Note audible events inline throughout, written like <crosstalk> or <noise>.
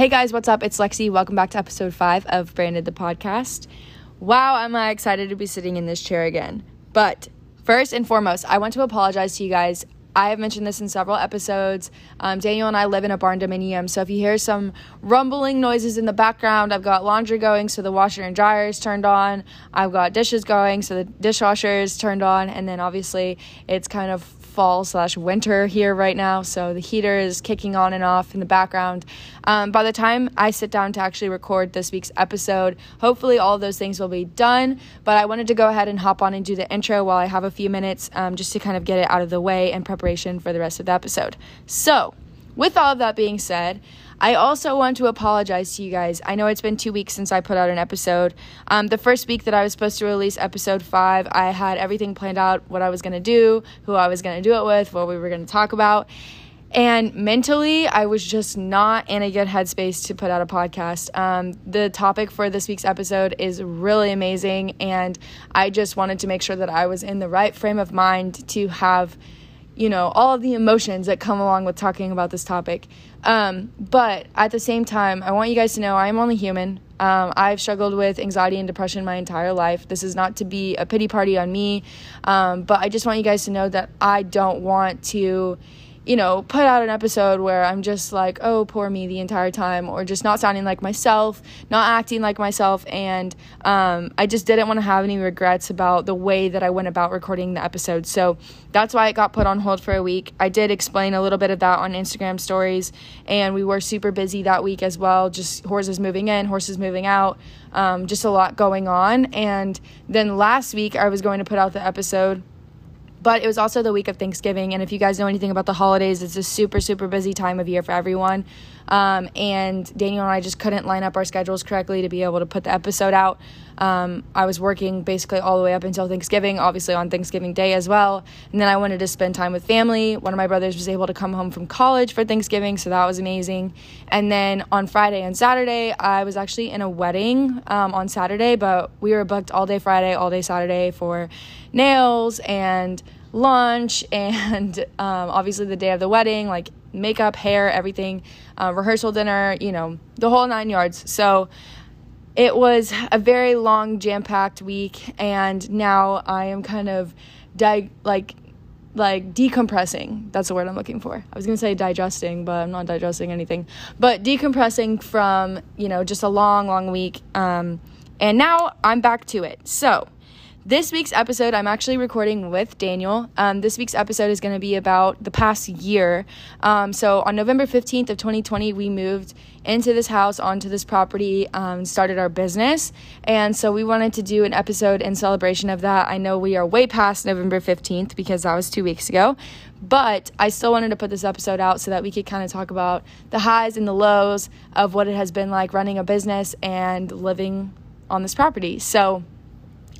Hey guys, what's up? It's Lexi. Welcome back to episode five of Branded the Podcast. Wow, am I excited to be sitting in this chair again. But first and foremost, I want to apologize to you guys. I have mentioned this in several episodes. Um, Daniel and I live in a barn dominium, so if you hear some rumbling noises in the background, I've got laundry going, so the washer and dryer is turned on. I've got dishes going, so the dishwasher is turned on, and then obviously it's kind of fall slash winter here right now, so the heater is kicking on and off in the background. Um, by the time I sit down to actually record this week's episode, hopefully all those things will be done. But I wanted to go ahead and hop on and do the intro while I have a few minutes um, just to kind of get it out of the way in preparation for the rest of the episode. So, with all of that being said, I also want to apologize to you guys. I know it's been two weeks since I put out an episode. Um, the first week that I was supposed to release episode five, I had everything planned out what I was going to do, who I was going to do it with, what we were going to talk about. And mentally, I was just not in a good headspace to put out a podcast. Um, the topic for this week's episode is really amazing, and I just wanted to make sure that I was in the right frame of mind to have you know, all of the emotions that come along with talking about this topic. Um, but at the same time, I want you guys to know I'm only human. Um, I've struggled with anxiety and depression my entire life. This is not to be a pity party on me, um, but I just want you guys to know that I don't want to you know, put out an episode where I'm just like, oh, poor me the entire time, or just not sounding like myself, not acting like myself. And um, I just didn't want to have any regrets about the way that I went about recording the episode. So that's why it got put on hold for a week. I did explain a little bit of that on Instagram stories, and we were super busy that week as well. Just horses moving in, horses moving out, um, just a lot going on. And then last week, I was going to put out the episode but it was also the week of Thanksgiving. And if you guys know anything about the holidays, it's a super, super busy time of year for everyone. Um, and Daniel and I just couldn't line up our schedules correctly to be able to put the episode out. Um, I was working basically all the way up until Thanksgiving, obviously on Thanksgiving Day as well. And then I wanted to spend time with family. One of my brothers was able to come home from college for Thanksgiving, so that was amazing. And then on Friday and Saturday, I was actually in a wedding um, on Saturday, but we were booked all day Friday, all day Saturday for nails and lunch <laughs> and um, obviously the day of the wedding, like makeup, hair, everything, uh, rehearsal dinner, you know, the whole nine yards. So it was a very long, jam packed week, and now I am kind of di- like like decompressing. That's the word I'm looking for. I was going to say digesting, but I'm not digesting anything. But decompressing from, you know, just a long, long week. Um, and now I'm back to it. So, this week's episode, I'm actually recording with Daniel. Um, this week's episode is going to be about the past year. Um, so on November 15th of 2020, we moved into this house, onto this property, um, started our business. And so we wanted to do an episode in celebration of that. I know we are way past November 15th because that was two weeks ago. But I still wanted to put this episode out so that we could kind of talk about the highs and the lows of what it has been like running a business and living on this property. So,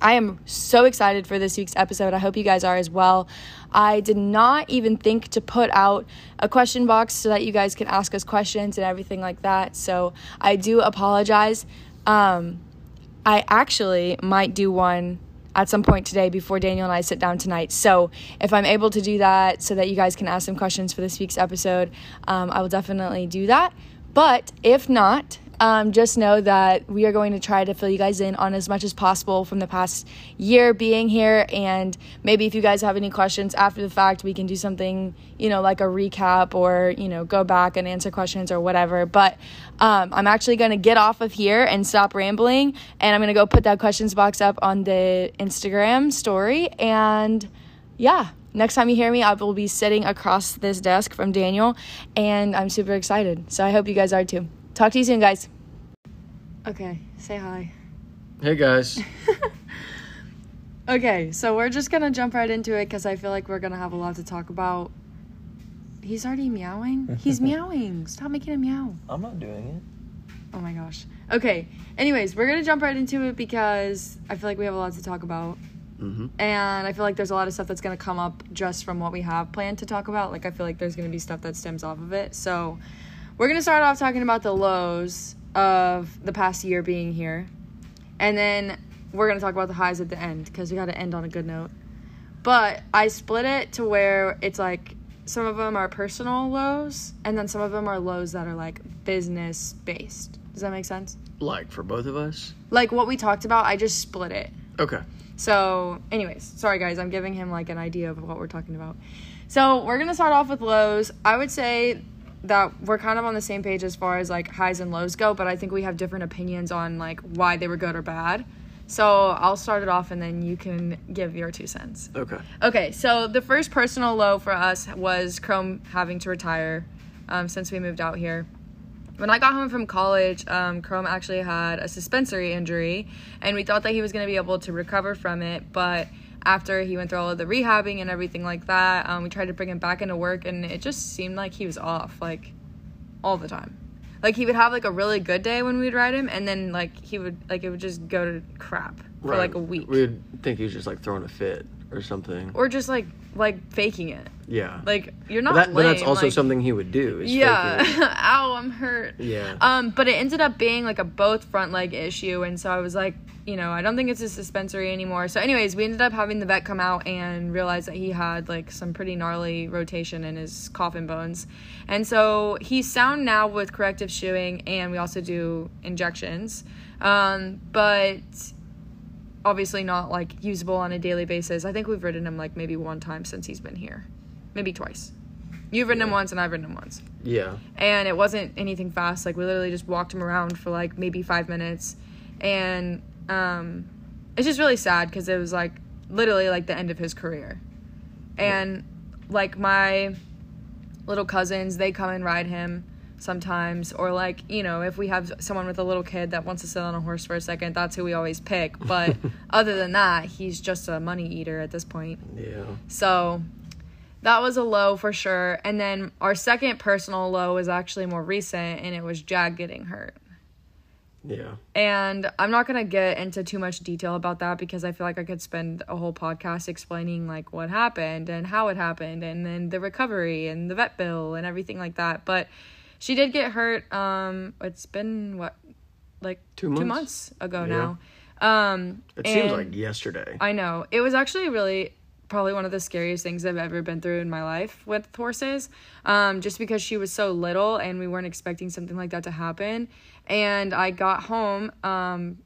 I am so excited for this week's episode. I hope you guys are as well. I did not even think to put out a question box so that you guys can ask us questions and everything like that. So I do apologize. Um, I actually might do one at some point today before Daniel and I sit down tonight. So if I'm able to do that so that you guys can ask some questions for this week's episode, um, I will definitely do that. But if not, um, just know that we are going to try to fill you guys in on as much as possible from the past year being here. And maybe if you guys have any questions after the fact, we can do something, you know, like a recap or, you know, go back and answer questions or whatever. But um, I'm actually going to get off of here and stop rambling. And I'm going to go put that questions box up on the Instagram story. And yeah, next time you hear me, I will be sitting across this desk from Daniel, and I'm super excited. So I hope you guys are too. Talk to you soon, guys. Okay, say hi. Hey, guys. <laughs> okay, so we're just gonna jump right into it because I feel like we're gonna have a lot to talk about. He's already meowing? He's <laughs> meowing. Stop making him meow. I'm not doing it. Oh my gosh. Okay, anyways, we're gonna jump right into it because I feel like we have a lot to talk about. Mm-hmm. And I feel like there's a lot of stuff that's going to come up just from what we have planned to talk about. Like, I feel like there's going to be stuff that stems off of it. So, we're going to start off talking about the lows of the past year being here. And then we're going to talk about the highs at the end because we got to end on a good note. But I split it to where it's like some of them are personal lows, and then some of them are lows that are like business based. Does that make sense? Like for both of us? Like what we talked about, I just split it. Okay. So, anyways, sorry guys, I'm giving him like an idea of what we're talking about. So, we're gonna start off with lows. I would say that we're kind of on the same page as far as like highs and lows go, but I think we have different opinions on like why they were good or bad. So, I'll start it off and then you can give your two cents. Okay. Okay, so the first personal low for us was Chrome having to retire um, since we moved out here. When I got home from college, um, Chrome actually had a suspensory injury, and we thought that he was going to be able to recover from it. But after he went through all of the rehabbing and everything like that, um, we tried to bring him back into work, and it just seemed like he was off, like all the time. Like he would have like a really good day when we'd ride him, and then like he would like it would just go to crap for like a week, We would think he was just like throwing a fit or something. or just like like faking it. yeah. Like you're but, not. that, but that's also like- something he would do. Is Yeah. <laughs> Ow, I'm hurt. Yeah. Um, but it ended up being like a both front leg issue, and so I was like, you know, I don't think it's a suspensory anymore. So, anyways, we ended up having the vet come out and realize that he had like some pretty gnarly rotation in his coffin bones, and so he's sound now with corrective shoeing, and we also do injections. Um, but obviously not like usable on a daily basis. I think we've ridden him like maybe one time since he's been here, maybe twice. You've ridden him once, and I've ridden him once. Yeah. and it wasn't anything fast. Like we literally just walked him around for like maybe five minutes. And um it's just really sad because it was like literally like the end of his career. And like my little cousins they come and ride him sometimes or like you know if we have someone with a little kid that wants to sit on a horse for a second that's who we always pick <laughs> but other than that he's just a money eater at this point Yeah. so that was a low for sure. And then our second personal low was actually more recent, and it was Jag getting hurt. Yeah. And I'm not gonna get into too much detail about that because I feel like I could spend a whole podcast explaining like what happened and how it happened, and then the recovery and the vet bill and everything like that. But she did get hurt. Um, it's been what, like Two two months? months ago Yeah. now. Um, It seems like yesterday. I know. It was actually really probably one of the scariest things I've ever been through in my life with horses. Um, just because she was so little and we weren't expecting something like that to happen. And I got home, um,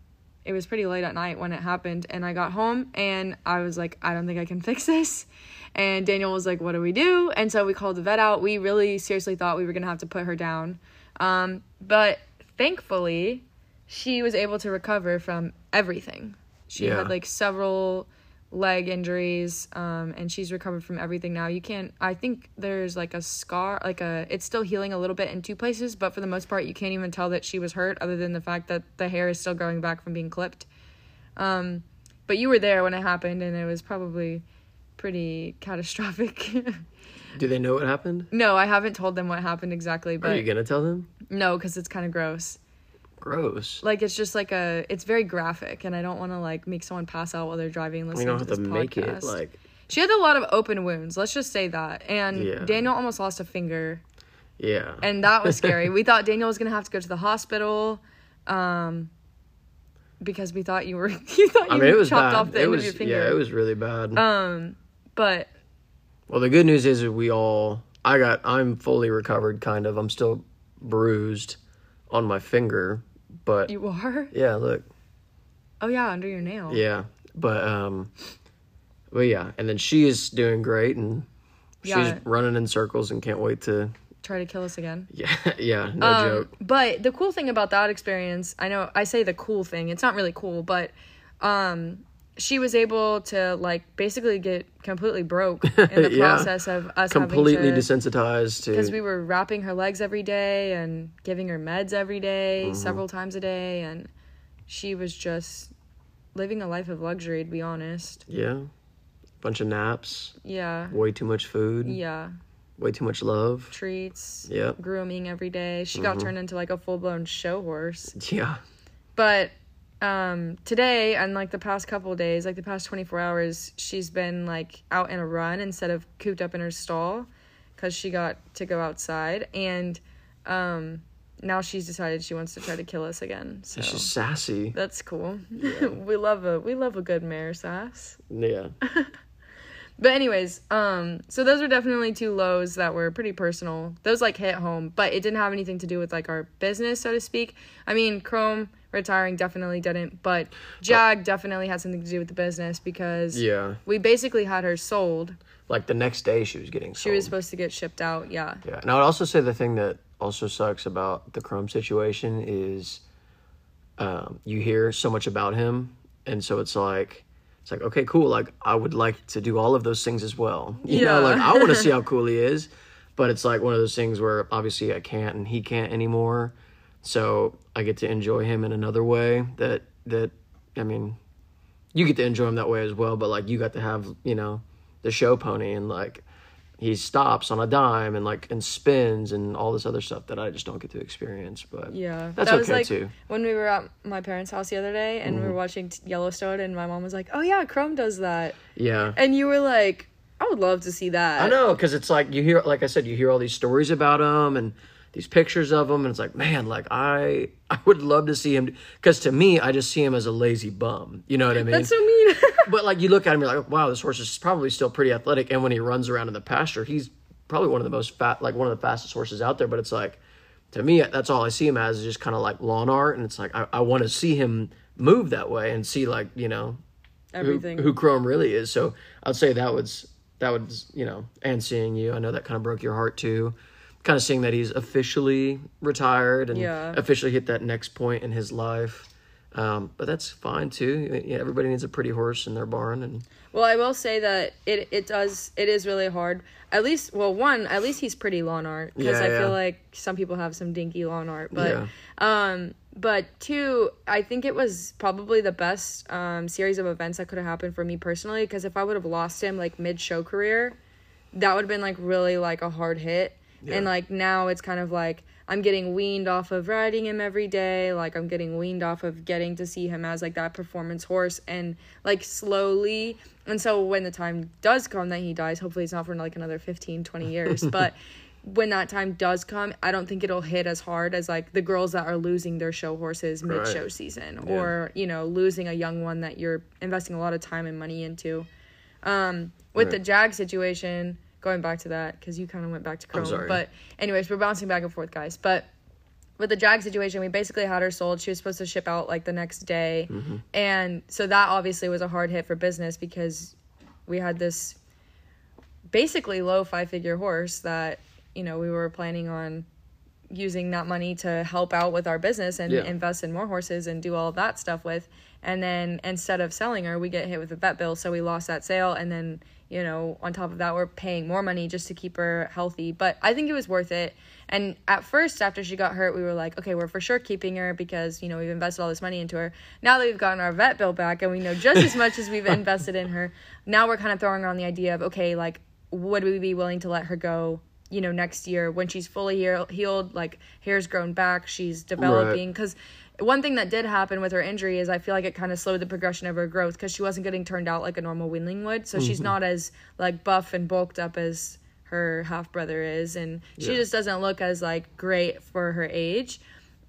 it was pretty late at night when it happened, and I got home and I was like, I don't think I can fix this. And Daniel was like, What do we do? And so we called the vet out. We really seriously thought we were gonna have to put her down. Um, but thankfully, she was able to recover from everything. She Yeah. had like several leg injuries um and she's recovered from everything now you can't i think there's like a scar like a it's still healing a little bit in two places but for the most part you can't even tell that she was hurt other than the fact that the hair is still growing back from being clipped um but you were there when it happened and it was probably pretty catastrophic <laughs> Do they know what happened? no i haven't told them what happened exactly But Are you gonna tell them? no because it's kind of gross Gross. like it's just like a it's very graphic and i don't want to like make someone pass out while they're driving and You listening don't to have this to make podcast. it like. She had a lot of open wounds. Let's just say that. And Yeah. Daniel almost lost a finger, Yeah. and that was scary. <laughs> we thought Daniel was gonna have to go to the hospital, um, because we thought you were <laughs> you thought you I mean, chopped bad. off the it end was of your finger. yeah, it was really bad. Um, but well, the good news is we all. I got. I'm fully recovered, kind of. I'm still bruised on my finger, but you are. yeah, look, Oh yeah, under your nail. yeah, but um, but yeah, and then she is doing great, and she's running in circles and can't wait to. Try to kill us again. <laughs> Yeah, yeah, no Um, joke. But the cool thing about that experience, I know I say the cool thing, it's not really cool, but um she was able to like basically get completely broke <laughs> in the Yeah. process of us Completely having to desensitized to. because we were wrapping her legs every day and giving her meds every day, Mm-hmm. several times a day and she was just living a life of luxury to be honest. yeah, bunch of naps, Yeah. way too much food, Yeah. way too much love. Treats, Yep. grooming every day. She got turned into like a full-blown show horse. Yeah, But um today and like the past couple days, like the past 24 hours, she's been like out in a run instead of cooped up in her stall cuz she got to go outside and um now she's decided she wants to try to kill us again. So just sassy. that's cool. <laughs> we love a we love a good mare sass. Yeah, <laughs> But anyways, um, so those were definitely two lows that were pretty personal. Those like hit home, but it didn't have anything to do with like our business, so to speak. I mean, Chrome retiring definitely didn't, but Jag definitely had something to do with the business because Yeah. we basically had her sold. Like the next day she was getting She was supposed to get shipped out. Yeah. Yeah, and I would also say the thing that also sucks about the Chrome situation is um, you hear so much about him, and so it's like it's like okay, cool. Like I would like to do all of those things as well. You know, Yeah. like I want to see <laughs> how cool he is, but it's like one of those things where obviously I can't and he can't anymore. So I get to enjoy him in another way that that I mean, you get to enjoy him that way as well. But like you got to have you know the show pony and like he stops on a dime and like and spins and all this other stuff that I just don't get to experience. But Yeah, That's that was okay, like too. when we were at my parents' house the other day and Mm-hmm. we were watching Yellowstone, and my mom was like, "Oh yeah, Chrome does that," yeah. and you were like, "I would love to see that." I know because it's like you hear, like I said, you hear all these stories about him and these pictures of him, and it's like, man, like I, I would love to see him because to me, I just see him as a lazy bum. You know what I mean? That's so mean. <laughs> but like you look at him, you're like, wow, this horse is probably still pretty athletic, and when he runs around in the pasture, he's probably one of the most fat, like one of the fastest horses out there. But it's like, to me, that's all I see him as is just kind of like lawn art, and it's like I, I want to see him move that way and see like you know who, Everything. who Chrome really is. So I'd say that was that was you know, and seeing you, I know that kind of broke your heart too. Kind of seeing that he's officially retired and Yeah. officially hit that next point in his life. Um, but that's fine too. Yeah, everybody needs a pretty horse in their barn, and Well, I will say that it it does it is really hard. At least, well, one at least he's pretty lawn art because Yeah, I yeah. feel like some people have some dinky lawn art, but um, but two, I think it was probably the best um series of events that could have happened for me personally because if I would have lost him like mid show career, that would have been like really like a hard hit. And like now it's kind of like I'm getting weaned off of riding him every day. Like I'm getting weaned off of getting to see him as like that performance horse and like slowly. And so when the time does come that he dies, hopefully it's not for like another 15, 20 years, <laughs> but when that time does come, I don't think it'll hit as hard as like the girls that are losing their show horses mid show Right. season or, you know, losing a young one that you're investing a lot of time and money into. Um, with the Jag situation, going back to that because you kind of went back to Chrome. But anyways, we're bouncing back and forth, guys. But with the drag situation, we basically had her sold. She was supposed to ship out like the next day, Mm-hmm. and so that obviously was a hard hit for business because we had this basically low five figure horse that you know we were planning on using that money to help out with our business and Yeah. invest in more horses and do all that stuff with. And then instead of selling her, we get hit with a vet bill, so we lost that sale. And then you know, on top of that, we're paying more money just to keep her healthy. But I think it was worth it. And at first, after she got hurt, we were like, okay, we're for sure keeping her because you know we've invested all this money into her. Now that we've gotten our vet bill back and we know just as much as we've <laughs> invested in her, now we're kind of throwing around the idea of okay, like would we be willing to let her go you know next year when she's fully healed like hair's grown back she's developing because one thing that did happen with her injury is i feel like it kind of slowed the progression of her growth because she wasn't getting turned out like a normal weanling would so she's not as like buff and bulked up as her half brother is and she Yeah. just doesn't look as like great for her age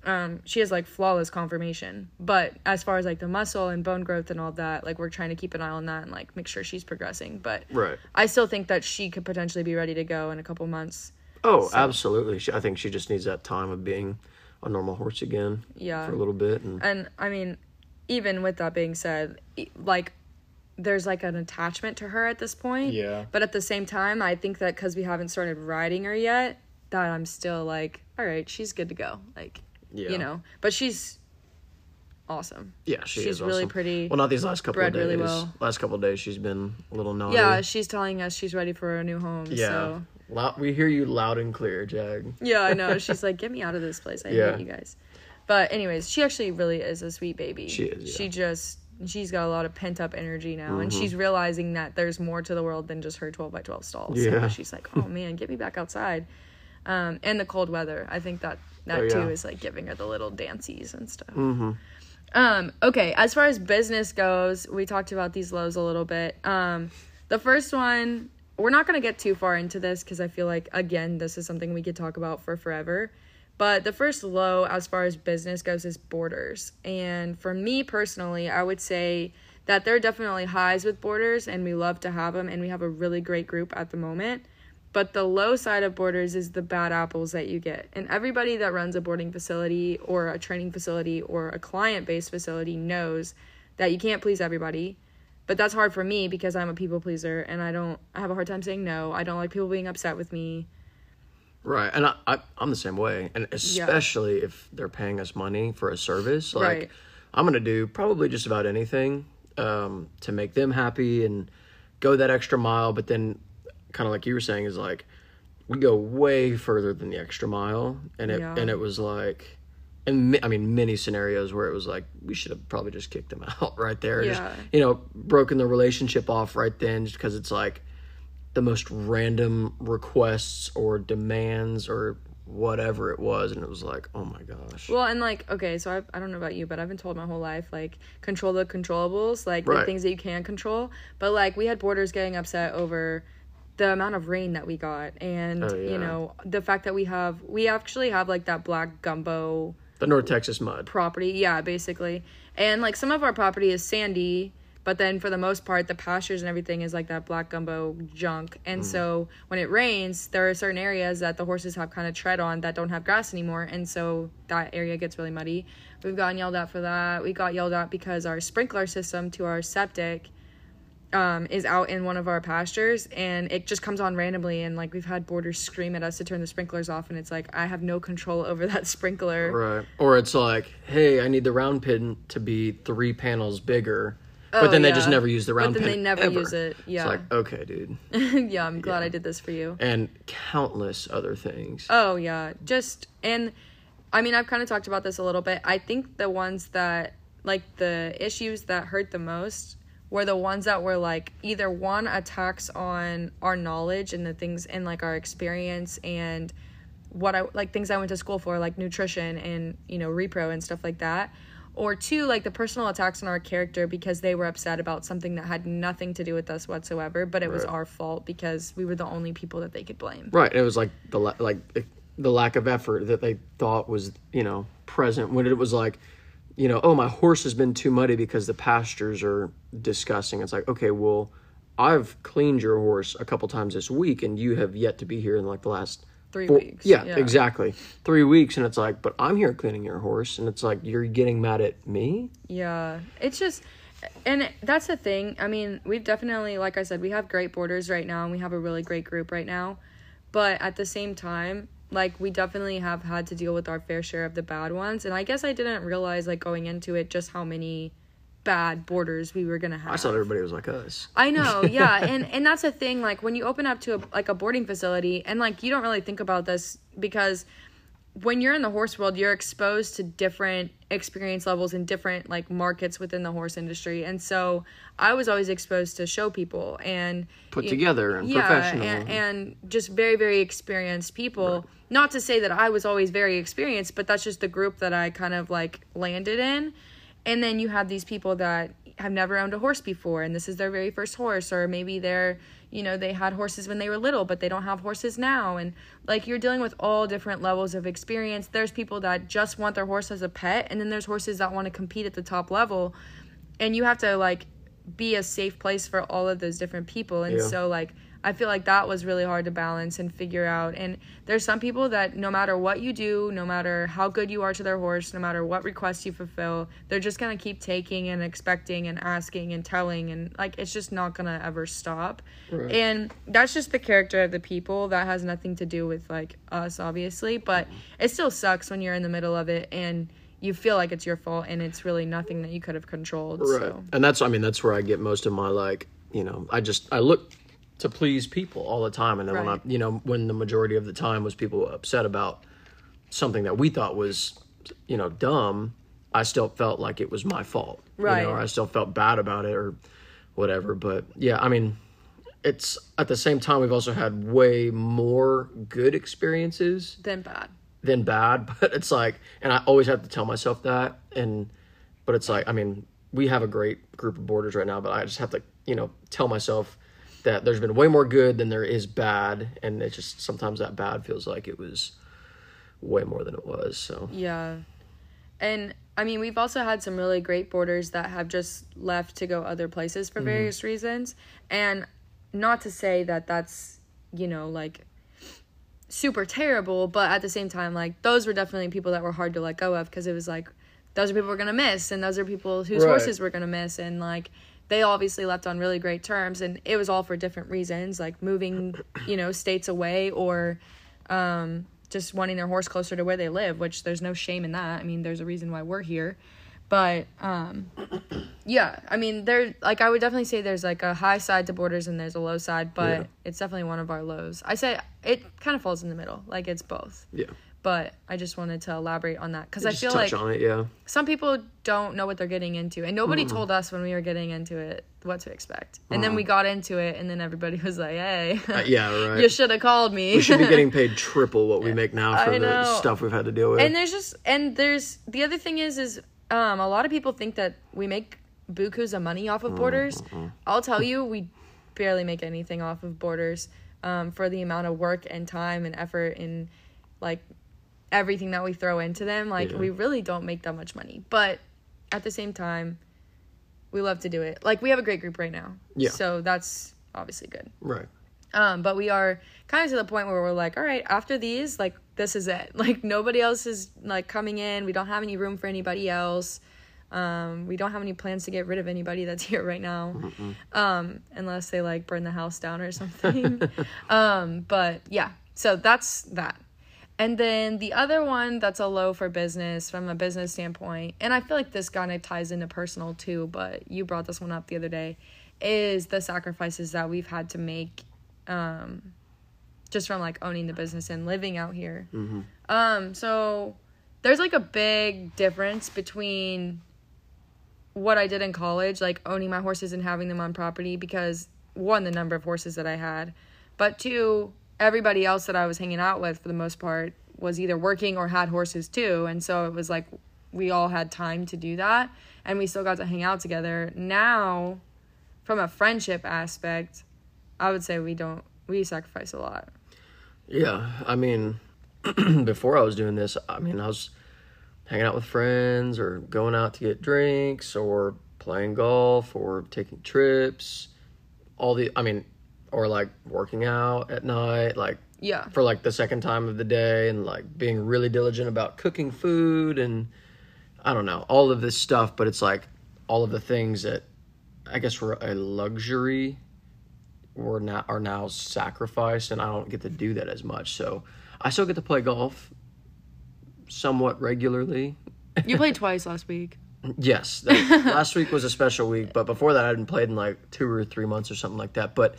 um, she has like flawless conformation but as far as like the muscle and bone growth and all that like we're trying to keep an eye on that and like make sure she's progressing but right. I still think that she could potentially be ready to go in a couple months. Oh, absolutely. She, I think she just needs that time of being a normal horse again Yeah. for a little bit, and And I mean, even with that being said, like there's like an attachment to her at this point. Yeah. But at the same time, I think that cuz we haven't started riding her yet, that I'm still like, all right, she's good to go. Like, yeah, you know, but she's awesome. yeah, she she's is really awesome. pretty. Well, not these last couple of days. really well. Last couple of days, she's been a little naughty. yeah, she's telling us she's ready for a new home. yeah. So Lou- we hear you loud and clear, Jag. Yeah, I know. <laughs> She's like, get me out of this place. I Yeah. hate you guys. But anyways, she actually really is a sweet baby. She is, She just she's got a lot of pent up energy now, and Mm-hmm. she's realizing that there's more to the world than just her twelve by twelve stalls. Yeah. So she's like, oh man, get me back outside. Um, and the cold weather. I think that that Oh, yeah. too is like giving her the little dancies and stuff. Mm-hmm. Um, okay, as far as business goes, we talked about these lows a little bit. Um, the first one, we're not going to get too far into this because I feel like, again, this is something we could talk about for forever. But the first low, as far as business goes, is boarders. And for me personally, I would say that there are definitely highs with boarders, and we love to have them and we have a really great group at the moment. But the low side of boarders is the bad apples that you get. And everybody that runs a boarding facility or a training facility or a client based facility knows that you can't please everybody. But that's hard for me because I'm a people pleaser and I don't I have a hard time saying no. I don't like people being upset with me. Right, and I, I I'm the same way, and especially if they're paying us money for a service, like Right. I'm gonna do probably just about anything um, to make them happy and go that extra mile. But then, kind of like you were saying, is like we go way further than the extra mile, and it Yeah. and it was like, and I mean many scenarios where it was like we should have probably just kicked them <laughs> out right there, just you know broken the relationship off right then, just because it's like the most random requests or demands or whatever it was. And it was like oh my gosh. Well, and like, okay, so I, I don't know about you, but I've been told my whole life, like, control the controllables, like the things that you can control. But like, we had boarders getting upset over the amount of rain that we got, and Oh, yeah. you know, the fact that we have, we actually have like that black gumbo the north texas mud property, yeah, basically. And like, some of our property is sandy, but then for the most part, the pastures and everything is like that black gumbo junk. And Mm. so when it rains, there are certain areas that the horses have kind of tread on that don't have grass anymore. And so that area gets really muddy. We've gotten yelled at for that. We got yelled at because our sprinkler system to our septic um, is out in one of our pastures and it just comes on randomly. And like we've had boarders scream at us to turn the sprinklers off. And it's like, I have no control over <laughs> that sprinkler. right or it's like hey i need the round pen to be three panels bigger but Oh, then they just never use the But round then pin they never ever. use it, yeah. it's like okay dude <laughs> yeah, I'm glad I did this for you. and countless other things Oh yeah, just and I mean I've kind of talked about this a little bit. I think the ones that like the issues that hurt the most were the ones that were like either one attacks on our knowledge and the things and like our experience and what I like things I went to school for like nutrition and you know repro and stuff like that. Or two like the personal attacks on our character because they were upset about something that had nothing to do with us whatsoever but it was our fault because we were the only people that they could blame. Right it was like the like the lack of effort that they thought was you know present when it was like you know oh my horse has been too muddy because the pastures are disgusting it's like okay well i've cleaned your horse a couple times this week and you have yet to be here in like the last Three four- weeks, yeah, yeah. exactly three weeks and it's like but i'm here cleaning your horse and it's like you're getting mad at me Yeah, it's just, and that's the thing. I mean, we've definitely, like I said, we have great boarders right now, and we have a really great group right now. But at the same time, like we definitely have had to deal with our fair share of the bad ones. And I guess I didn't realize, like going into it, just how many bad boarders we were gonna have. i thought everybody was like us I know, <laughs> yeah, and and that's the thing. Like when you open up to a, like a boarding facility, and like you don't really think about this because when you're in the horse world, you're exposed to different experience levels and different like markets within the horse industry, and so I was always exposed to show people and put together and yeah, professional and, and just very very experienced people. Not to say that I was always very experienced, but that's just the group that I kind of like landed in. And then you have these people that have never owned a horse before and this is their very first horse or maybe they're, you know, they had horses when they were little but they don't have horses now and like you're dealing with all different levels of experience. There's people that just want their horse as a pet and then there's horses that want to compete at the top level and you have to like be a safe place for all of those different people and Yeah. so like i feel like that was really hard to balance and figure out. And there's some people that no matter what you do no matter how good you are to their horse no matter what requests you fulfill they're just going to keep taking and expecting and asking and telling. And like it's just not going to ever stop. Right. and that's just the character of the people. That has nothing to do with like us obviously. But mm-hmm. it still sucks when you're in the middle of it and you feel like it's your fault and it's really nothing that you could have controlled Right. so. And that's I mean that's where I get most of my like, you know, I just I look to please people all the time and then when I you know, when the majority of the time was people upset about something that we thought was, you know, dumb, I still felt like it was my fault. You Right. know, or I still felt bad about it or whatever. But yeah, I mean it's at the same time we've also had way more good experiences than bad than bad <laughs> but it's like and i always have to tell myself that and but it's like i mean we have a great group of boarders right now but i just have to you know tell myself that there's been way more good than there is bad and it's just sometimes that bad feels like it was way more than it was so Yeah. And I mean, we've also had some really great boarders that have just left to go other places for mm-hmm. various reasons. And not to say that that's, you know, like super terrible, but at the same time, like those were definitely people that were hard to let go of because it was like those are people we're gonna miss, and those are people whose Right. horses we're gonna miss, and like they obviously left on really great terms, and it was all for different reasons, like moving, <clears throat> you know, states away or um, just wanting their horse closer to where they live, which there's no shame in that. I mean, there's a reason why we're here. But um, <clears throat> yeah, I mean, there like I would definitely say there's like a high side to boarders and there's a low side, but Yeah. it's definitely one of our lows. I say it kind of falls in the middle, like it's both. Yeah. But I just wanted to elaborate on that because I feel like on it, yeah. some people don't know what they're getting into, and nobody Mm. told us when we were getting into it what to expect. And then Uh-huh. we got into it, and then everybody <laughs> was like, "Hey, Uh, yeah, <laughs> right. you should have called me." we should be getting paid <laughs> triple what we make now for the stuff we've had to deal with. and there's just and there's the other thing is is um a lot of people think that we make bukus of money off of boarders i'll tell you we barely make anything off of boarders um, for the amount of work and time and effort and like everything that we throw into them like Yeah. we really don't make that much money but at the same time we love to do it like we have a great group right now Yeah. so that's obviously good right. um, but we are kind of to the point where we're like, all right, after these, like this is it. <laughs> Like nobody else is like coming in. We don't have any room for anybody else. Um, we don't have any plans to get rid of anybody that's <laughs> here right now, um, unless they like burn the house down or <laughs> something. um, but yeah, so that's that. And then the other one that's a low for business from a business standpoint, and I feel like this kind of ties into personal too, but you brought this one up the other day, is the sacrifices that we've had to make um, just from like owning the business and living out here. Um, so there's like a big difference between what I did in college, like owning my horses and having them on property, because one, the number of horses that I had, but two, everybody else that I was hanging out with for the most part was either working or had horses too. And so it was like we all had time to do that and we still got to hang out together. Now, from a friendship aspect, I would say we don't, we sacrifice a lot. Yeah, I mean, <clears throat> before I was doing this, I mean, I was hanging out with friends or going out to get drinks or playing golf or taking trips. All the, I mean, or like working out at night, like Yeah. for like the second time of the day and like being really diligent about cooking food and I don't know, all of this stuff, but it's like all of the things that I guess were a luxury were now are now sacrificed and I don't get to do that as much. So I still get to play golf somewhat regularly. You played <laughs> twice last week. Yes, that, <laughs> last week was a special week, but before that I hadn't played in like two or three months or something like that. But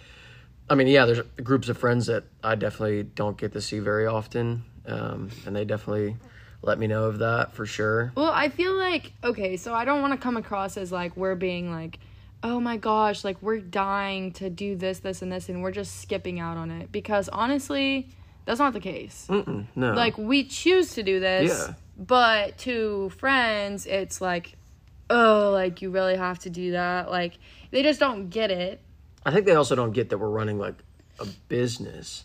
I mean, yeah, there's groups of friends that I definitely don't get to see very often, um, and they definitely let me know of that for sure. Well, I feel like okay, so I don't want to come across as like we're being like, oh my gosh, like we're dying to do this, this, and this, and we're just skipping out on it because honestly, that's not the case. Mm-mm, no, Like we choose to do this, Yeah. but to friends, it's like, oh, like you really have to do that. Like they just don't get it. I think they also don't get that we're running like a business.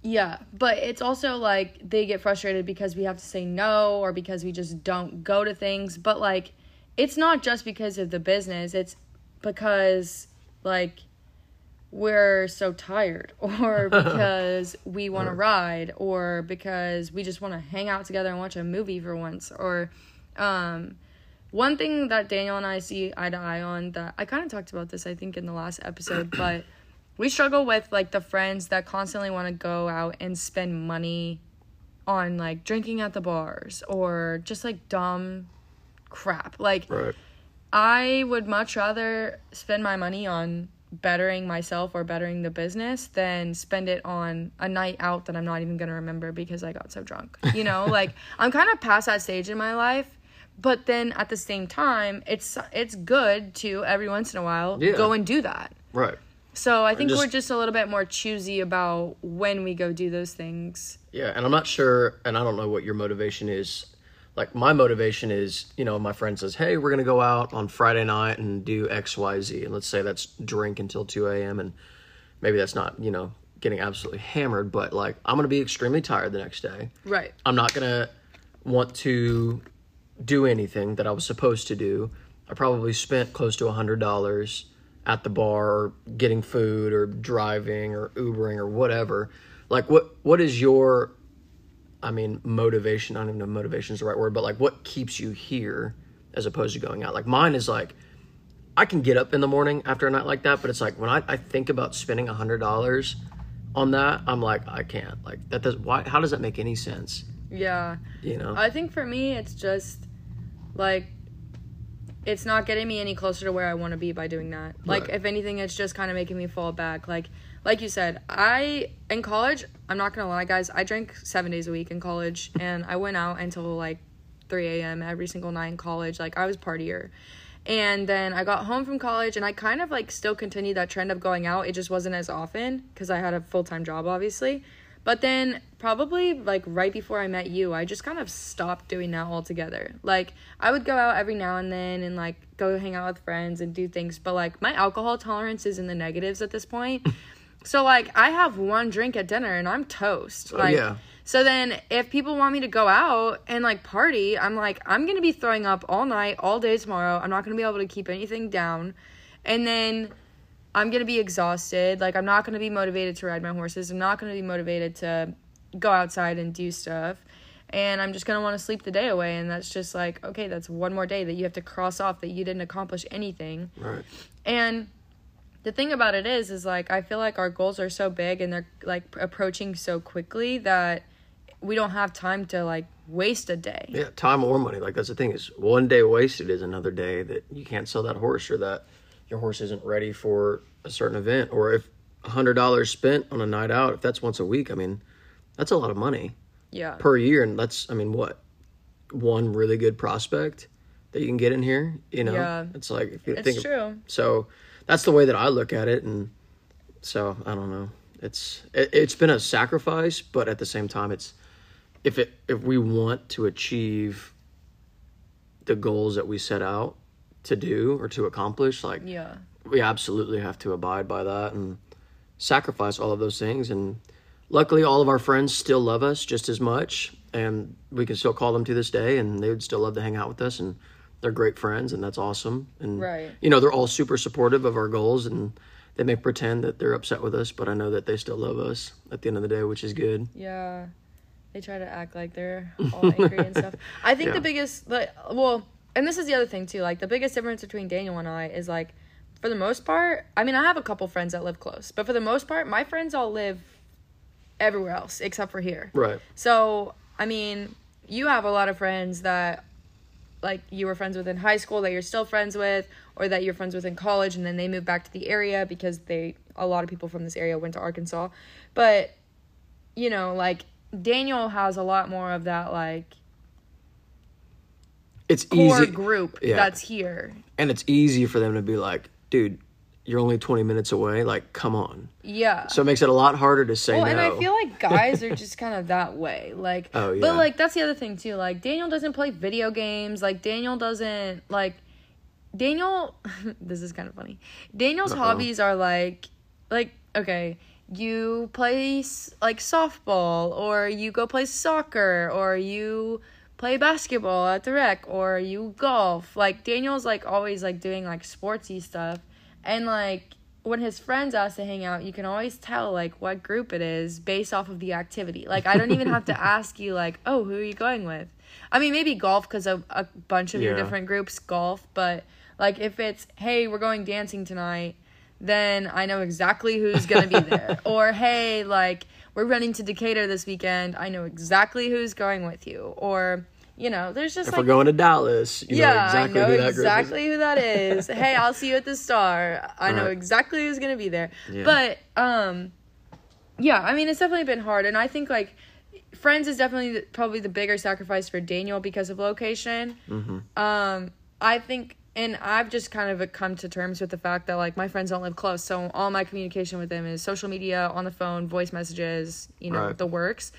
Yeah, but it's also like they get frustrated because we have to say no or because we just don't go to things. But like, it's not just because of the business, it's because like we're so tired <laughs> or <laughs> because we want to ride or because we just want to hang out together and watch a movie for once or um one thing that Daniel and I see eye to eye on that I kind of talked about this I think in the last episode but we struggle with like the friends that constantly want to go out and spend money on like drinking at the bars or just like dumb crap like Right. I would much rather spend my money on bettering myself or bettering the business than spend it on a night out that I'm not even going to remember because I got so drunk. You know, <laughs> like I'm kind of past that stage in my life, but then at the same time, it's it's good to every once in a while Yeah. go and do that. Right. So I think just- we're just a little bit more choosy about when we go do those things. Yeah, and I'm not sure, and I don't know what your motivation is. Like my motivation is, you know, my friend says, "Hey, we're gonna go out on Friday night and do X, Y, Z," and let's say that's drink until two a.m. and maybe that's not, you know, getting absolutely hammered, but like I'm gonna be extremely tired the next day. Right. I'm not gonna want to do anything that I was supposed to do. I probably spent close to a hundred dollars at the bar or getting food or driving or Ubering or whatever. Like what what is your I mean motivation, I don't even know if motivation is the right word, but like what keeps you here as opposed to going out? Like mine is like I can get up in the morning after a night like that, but it's like when I, I think about spending a hundred dollars on that, I'm like, I can't. Like that does why how does that make any sense? Yeah. You know? I think for me, it's just like it's not getting me any closer to where I want to be by doing that. Like Right. if anything, it's just kind of making me fall back. Like like you said, I in college, I'm not gonna lie, guys. I drank seven days a week in college, <laughs> and I went out until like 3 a.m. every single night in college. Like I was partier. And then I got home from college and I kind of like still continued that trend of going out. It just wasn't as often because I had a full time job, obviously. But then probably like right before I met you, I just kind of stopped doing that altogether. Like I would go out every now and then and like go hang out with friends and do things, but like my alcohol tolerance is in the negatives at this point. <laughs> so like I have one drink at dinner and I'm toast. Oh, like yeah. so then if people want me to go out and like party, I'm like I'm going to be throwing up all night, all day tomorrow. I'm not going to be able to keep anything down. And then I'm going to be exhausted. Like I'm not going to be motivated to ride my horses. I'm not going to be motivated to go outside and do stuff. And I'm just going to want to sleep the day away and that's just like okay, that's one more day that you have to cross off that you didn't accomplish anything. Right. And the thing about it is, is like I feel like our goals are so big and they're like approaching so quickly that we don't have time to like waste a day. Yeah, time or money. Like that's the thing is one day wasted is another day that you can't sell that horse or that your horse isn't ready for a certain event. Or if a hundred dollars spent on a night out, if that's once a week, I mean, that's a lot of money Yeah. per year, and that's I mean what one really good prospect that you can get in here. You know, Yeah. it's like if you It's think true. so that's the way that I look at it, and so I don't know. It's it, it's been a sacrifice, but at the same time, it's if it if we want to achieve the goals that we set out to do or to accomplish, like Yeah. we absolutely have to abide by that and sacrifice all of those things. And luckily, all of our friends still love us just as much, and we can still call them to this day, and they would still love to hang out with us. And they're great friends, and that's awesome. And Right. you know, they're all super supportive of our goals, and they may pretend that they're upset with us, but I know that they still love us at the end of the day, which is good. Yeah. They try to act like they're all angry and stuff. <laughs> I think Yeah. the biggest like well, and this is the other thing too, like the biggest difference between Daniel and I is like for the most part, I mean I have a couple friends that live close, but for the most part, my friends all live everywhere else except for here. Right. So, I mean, you have a lot of friends that like you were friends with in high school that you're still friends with or that you're friends with in college and then they moved back to the area because they a lot of people from this area went to Arkansas. But you know, like Daniel has a lot more of that like It's core easy, group Yeah. that's here. and it's easy for them to be like, dude, you're only 20 minutes away. Like, come on. Yeah. So it makes it a lot harder to say Well, no. and I feel like <laughs> guys are just kind of that way. Like, Oh, yeah. but like that's the other thing too. Like Daniel doesn't play video games. Like Daniel doesn't like Daniel. <laughs> this is kind of funny. Daniel's Uh-oh. hobbies are like, like okay, you play like softball, or you go play soccer, or you play basketball at the rec, or you golf. Like Daniel's like always like doing like sportsy stuff, and like when his friends ask to hang out, you can always tell like what group it is based off of the activity. Like I don't even have to <laughs> ask you like, oh, who are you going with? I mean, maybe golf because of a bunch of your different groups golf, but like if it's hey, we're going dancing tonight, then I know exactly who's gonna be there. <laughs> or hey, like we're running to Decatur this weekend, I know exactly who's going with you. Or you know, there's just if like we're going to Dallas, you yeah, know exactly I know who that exactly who that is. <laughs> hey, I'll see you at the Star. I know Right. exactly who's gonna be there. Yeah. But um, yeah, I mean, it's definitely been hard, and I think like Friends is definitely the, probably the bigger sacrifice for Daniel because of location. Mm-hmm. Um, I think, and I've just kind of come to terms with the fact that like my friends don't live close, so all my communication with them is social media, on the phone, voice messages, you know, Right. the works.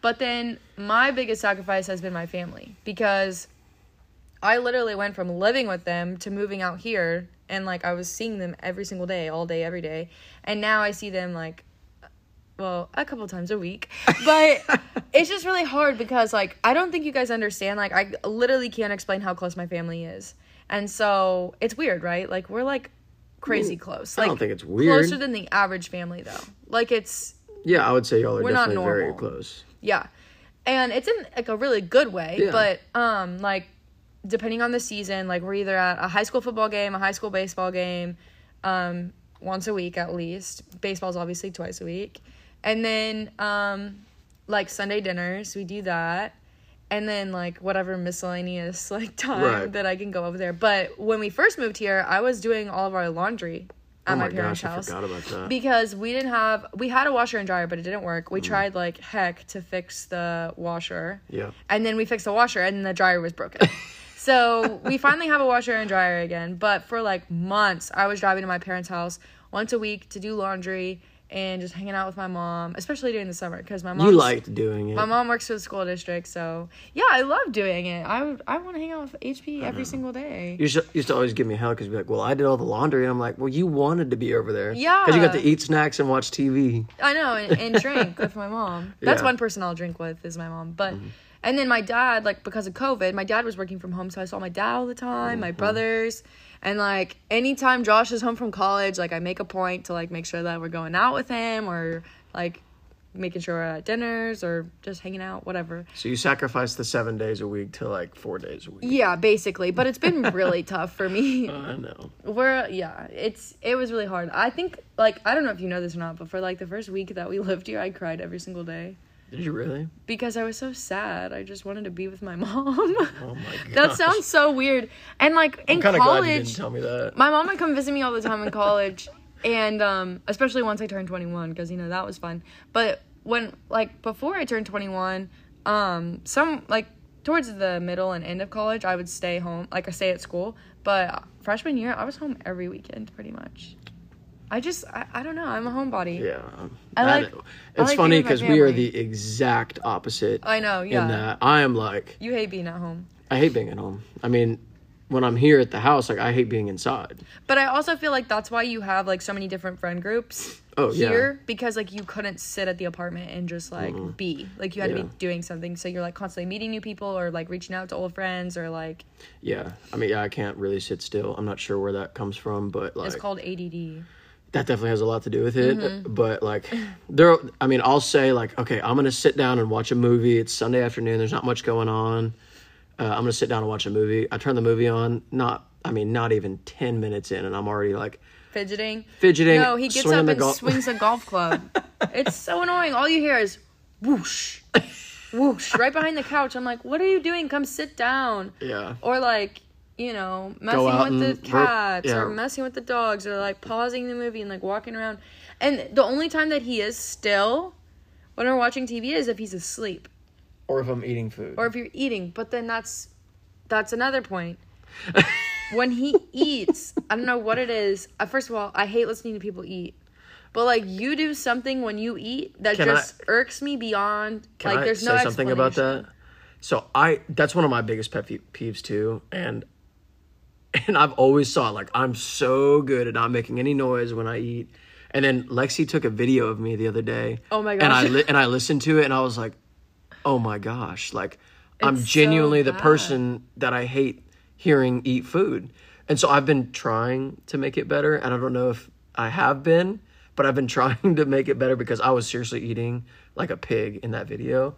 But then my biggest sacrifice has been my family because I literally went from living with them to moving out here and like I was seeing them every single day, all day, every day. And now I see them like well, a couple times a week. <laughs> But it's just really hard because like I don't think you guys understand. Like I literally can't explain how close my family is. And so it's weird, right? Like we're like crazy close. Like, I don't think it's weird. closer than the average family though. Like it's Yeah, I would say y'all are We're not definitely very normal. close. yeah. And it's in like a really good way, Yeah. but um like depending on the season, like we're either at a high school football game, a high school baseball game, um once a week at least. Baseball's obviously twice a week. And then um like Sunday dinners, we do that. And then like whatever miscellaneous <laughs> like time Right. that I can go over there. But when we first moved here, I was doing all of our laundry at oh my, my parents' gosh, I house forgot about that. because we didn't have we had a washer and dryer but it didn't work Mm. we tried like heck to fix the washer yeah. and then we fixed the washer and the dryer was broken <laughs> so we finally have a washer and dryer again but for like months i was driving to my parents house once a week to do laundry and just hanging out with my mom especially during the summer because my mom You liked doing it. my mom works for the school district so yeah i love doing it i would i want to hang out with hp every single day You used to, used to always give me hell because be like, "Well, I did all the laundry," and I'm like, "Well, you wanted to be over there, Yeah. because you got to eat snacks and watch TV." I know, and, and drink with my mom. <laughs> That's Yeah. Mm-hmm. one person I'll drink with is my mom. But and then my dad, like because of COVID, my dad was working from home, so I saw my dad all the time, my Mm-hmm. brothers, and like anytime Josh is home from college, like I make a point to like make sure that we're going out with him or like making sure we're at dinners or just hanging out, whatever. So you sacrifice the seven days a week to like four days a week. Yeah, basically. But it's been <laughs> really tough for me. I know. We're yeah, it's it was really hard. I think like I don't know if you know this or not, but for like the first week that we <laughs> lived here, I cried every single day. Did you really? because I was so sad. I just wanted to be with my mom. Oh my god. <laughs> that sounds so weird. And like in I'm kind of glad you college, didn't tell me that. my mom would come visit me all the time in college, and um, especially once I turned 21, because you know that was fun. But when like before I turned 21, um, some like towards the middle and end of college, I would stay home, like I stay at school. But freshman year, I was home every weekend pretty much. I just I, I don't know. I'm a homebody. Yeah. I That- like- I It's like funny being with my because we are family. the exact opposite. I know. Yeah. In that I am like You hate being at home. I hate being at home. I mean, when I'm here at the house, like I hate being inside. But I also feel like that's why you have like so many different friend groups Oh, yeah. here because like you couldn't sit at the apartment and just like mm-hmm. be like you had to Yeah. be doing something. So you're like constantly meeting new people or like reaching out to old friends or like Yeah. I mean, yeah, I can't really sit still. I'm not sure where that comes from, but like it's called ADD. That definitely has a lot to do with it. Mm-hmm. But like, there, I mean, I'll say like, okay, I'm gonna sit down and watch a movie. It's Sunday afternoon. There's not much going on. Uh, I'm gonna sit down and watch a movie. I turn the movie on. Not, I mean, not even ten minutes in, and I'm already like Fidgeting. fidgeting. No, he gets up and gol- swings a golf club. <laughs> it's so annoying. All you hear is whoosh, whoosh, right behind the couch. I'm like, what are you doing? Come sit down. yeah. or like you know messing with the cats or messing with the dogs or like pausing the movie and like walking around. And the only time that he is still when we're watching tv is if he's asleep. Or if I'm eating food. or if you're eating. But then that's that's another point. <laughs> When he eats i don't know what it is. Uh, first of all i hate listening to people eat. But like you do something when you eat that Can I- just irks me beyond Can like I there's say no something about that? So I that's one of my biggest pet peeves too, and <laughs> and I've always saw like I'm so good at not making any noise when I eat. And then Lexi took a video of me the other day. Oh my gosh! And I li- and I listened to it and I was like, oh my gosh, like I'm It's so genuinely the person that I hate hearing eat food. And so I've been trying to make it better, and I don't know if I have been, but I've been <laughs> trying to make it better because I was seriously eating like a pig in that video.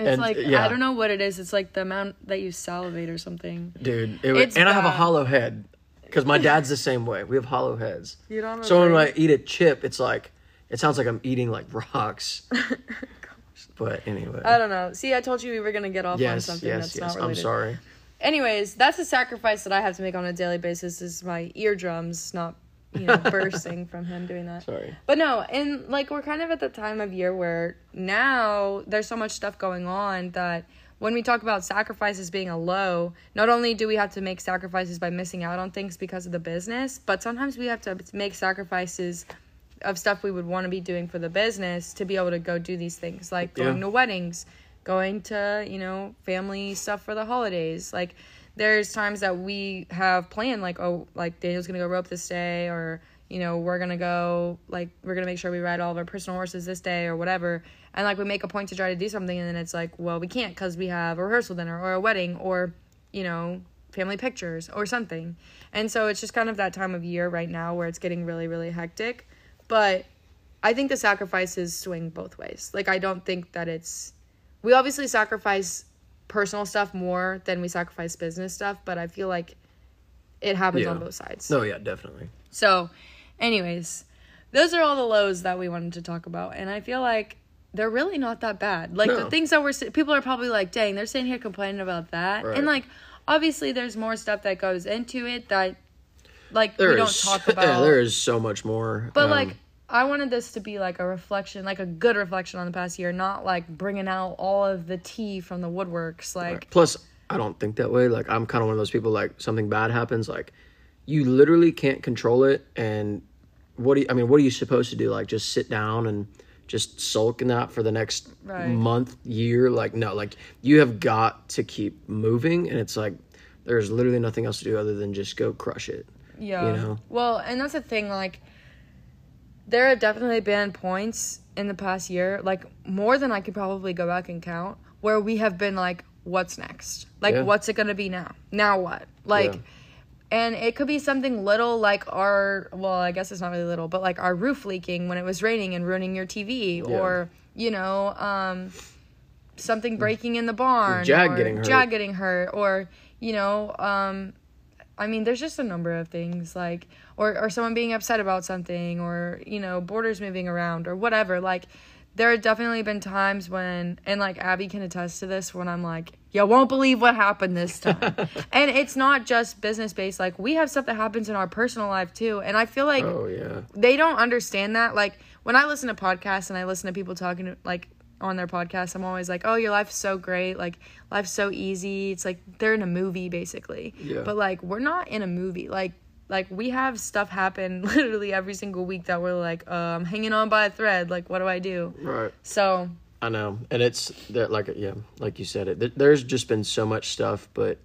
It's And, like yeah. I don't know what it is. It's like the amount that you salivate or something. dude. It was, It's and I have a hollow head because my <laughs> dad's the same way. We have hollow heads. You don't So when? I eat a chip, it's like it sounds like I'm eating like rocks. <laughs> but anyway, I don't know. See, I told you we were gonna get off on yes, something yes, that's yes. not I'm sorry. Anyways, that's a sacrifice that I have to make on a daily basis. Is my eardrums not, you know, <laughs> bursting from him doing that. Sorry. But no, and like we're kind of at the time of year where now there's so much stuff going on that when we talk about sacrifices being a low, not only do we have to make sacrifices by missing out on things because of the business, but sometimes we have to make sacrifices of stuff we would want to be doing for the business to be able to go do these things like going Yeah. to weddings, going to, you know, family stuff for the holidays. Like there's times that we have planned like oh like Daniel's to go rope this day or you know, we're gonna go like we're gonna make sure we ride all of our personal horses this day or whatever, and like we make a point to try to do something, and then it's like, well, we can't because we have a rehearsal dinner or a wedding or, you know, family pictures or something, and so it's just kind of that time of year right now where it's getting really really hectic, but I think the sacrifices swing both ways. Like I don't think that it's we obviously sacrifice personal stuff more than we sacrifice business stuff, but I feel like it happens Yeah. on both sides. No, yeah, definitely. So, anyways, those are all the lows that we wanted to talk about, and I feel like they're really not that bad. Like the things that we're people are probably like, "Dang, they're sitting here complaining about that," Right. and like obviously there's more stuff that goes into it that like There we don't talk about. <laughs> Yeah, there is so much more. But Um, like I wanted this to be like a reflection, like a good reflection on the past year, not like bringing out all of the tea from the woodworks. Like Plus, I don't think that way. Like, I'm kind of one of those people. Like, something bad happens, like, you literally can't control it. And what do you? I mean, what are you supposed to do? Like, just sit down and just sulk in that for the next Right. month, year? Like, no. Like, you have got to keep moving, and it's like there's literally nothing else to do other than just go crush it. Yeah. You know? Well, and that's the thing. Like, there have definitely been points in the past year, like more than I could probably go back and count, where we have been like, "What's next? Like, Yeah. what's it gonna be now? Now what? Like." Yeah. And it could be something little like our, well, I guess it's not really little, but like our roof leaking when it was raining and ruining your TV, or, you know, um, something breaking in the barn, Jag or getting hurt. Jag getting hurt, or, you know, um, I mean, there's just a number of things like, or or someone being upset about something, or you know, boarders moving around, or whatever. Like, there have definitely been times when, and like Abby can attest to this, when I'm like, you won't believe what happened this <laughs> time, and it's not just business based. Like, we have stuff that happens in our personal life too, and I feel like Oh yeah. they don't understand that. Like when I listen to podcasts and I listen to people talking like on their podcast, I'm always like, "Oh, your life's so great. Like life's so easy. It's like they're in a movie basically." Yeah. But like we're not in a movie. Like like we have stuff happen <laughs> literally every single week that we're like, uh, "I'm hanging on by a thread. Like what do I do?" Right. So, I know, and it's that like yeah, like you said it. th- There's just been so much stuff, but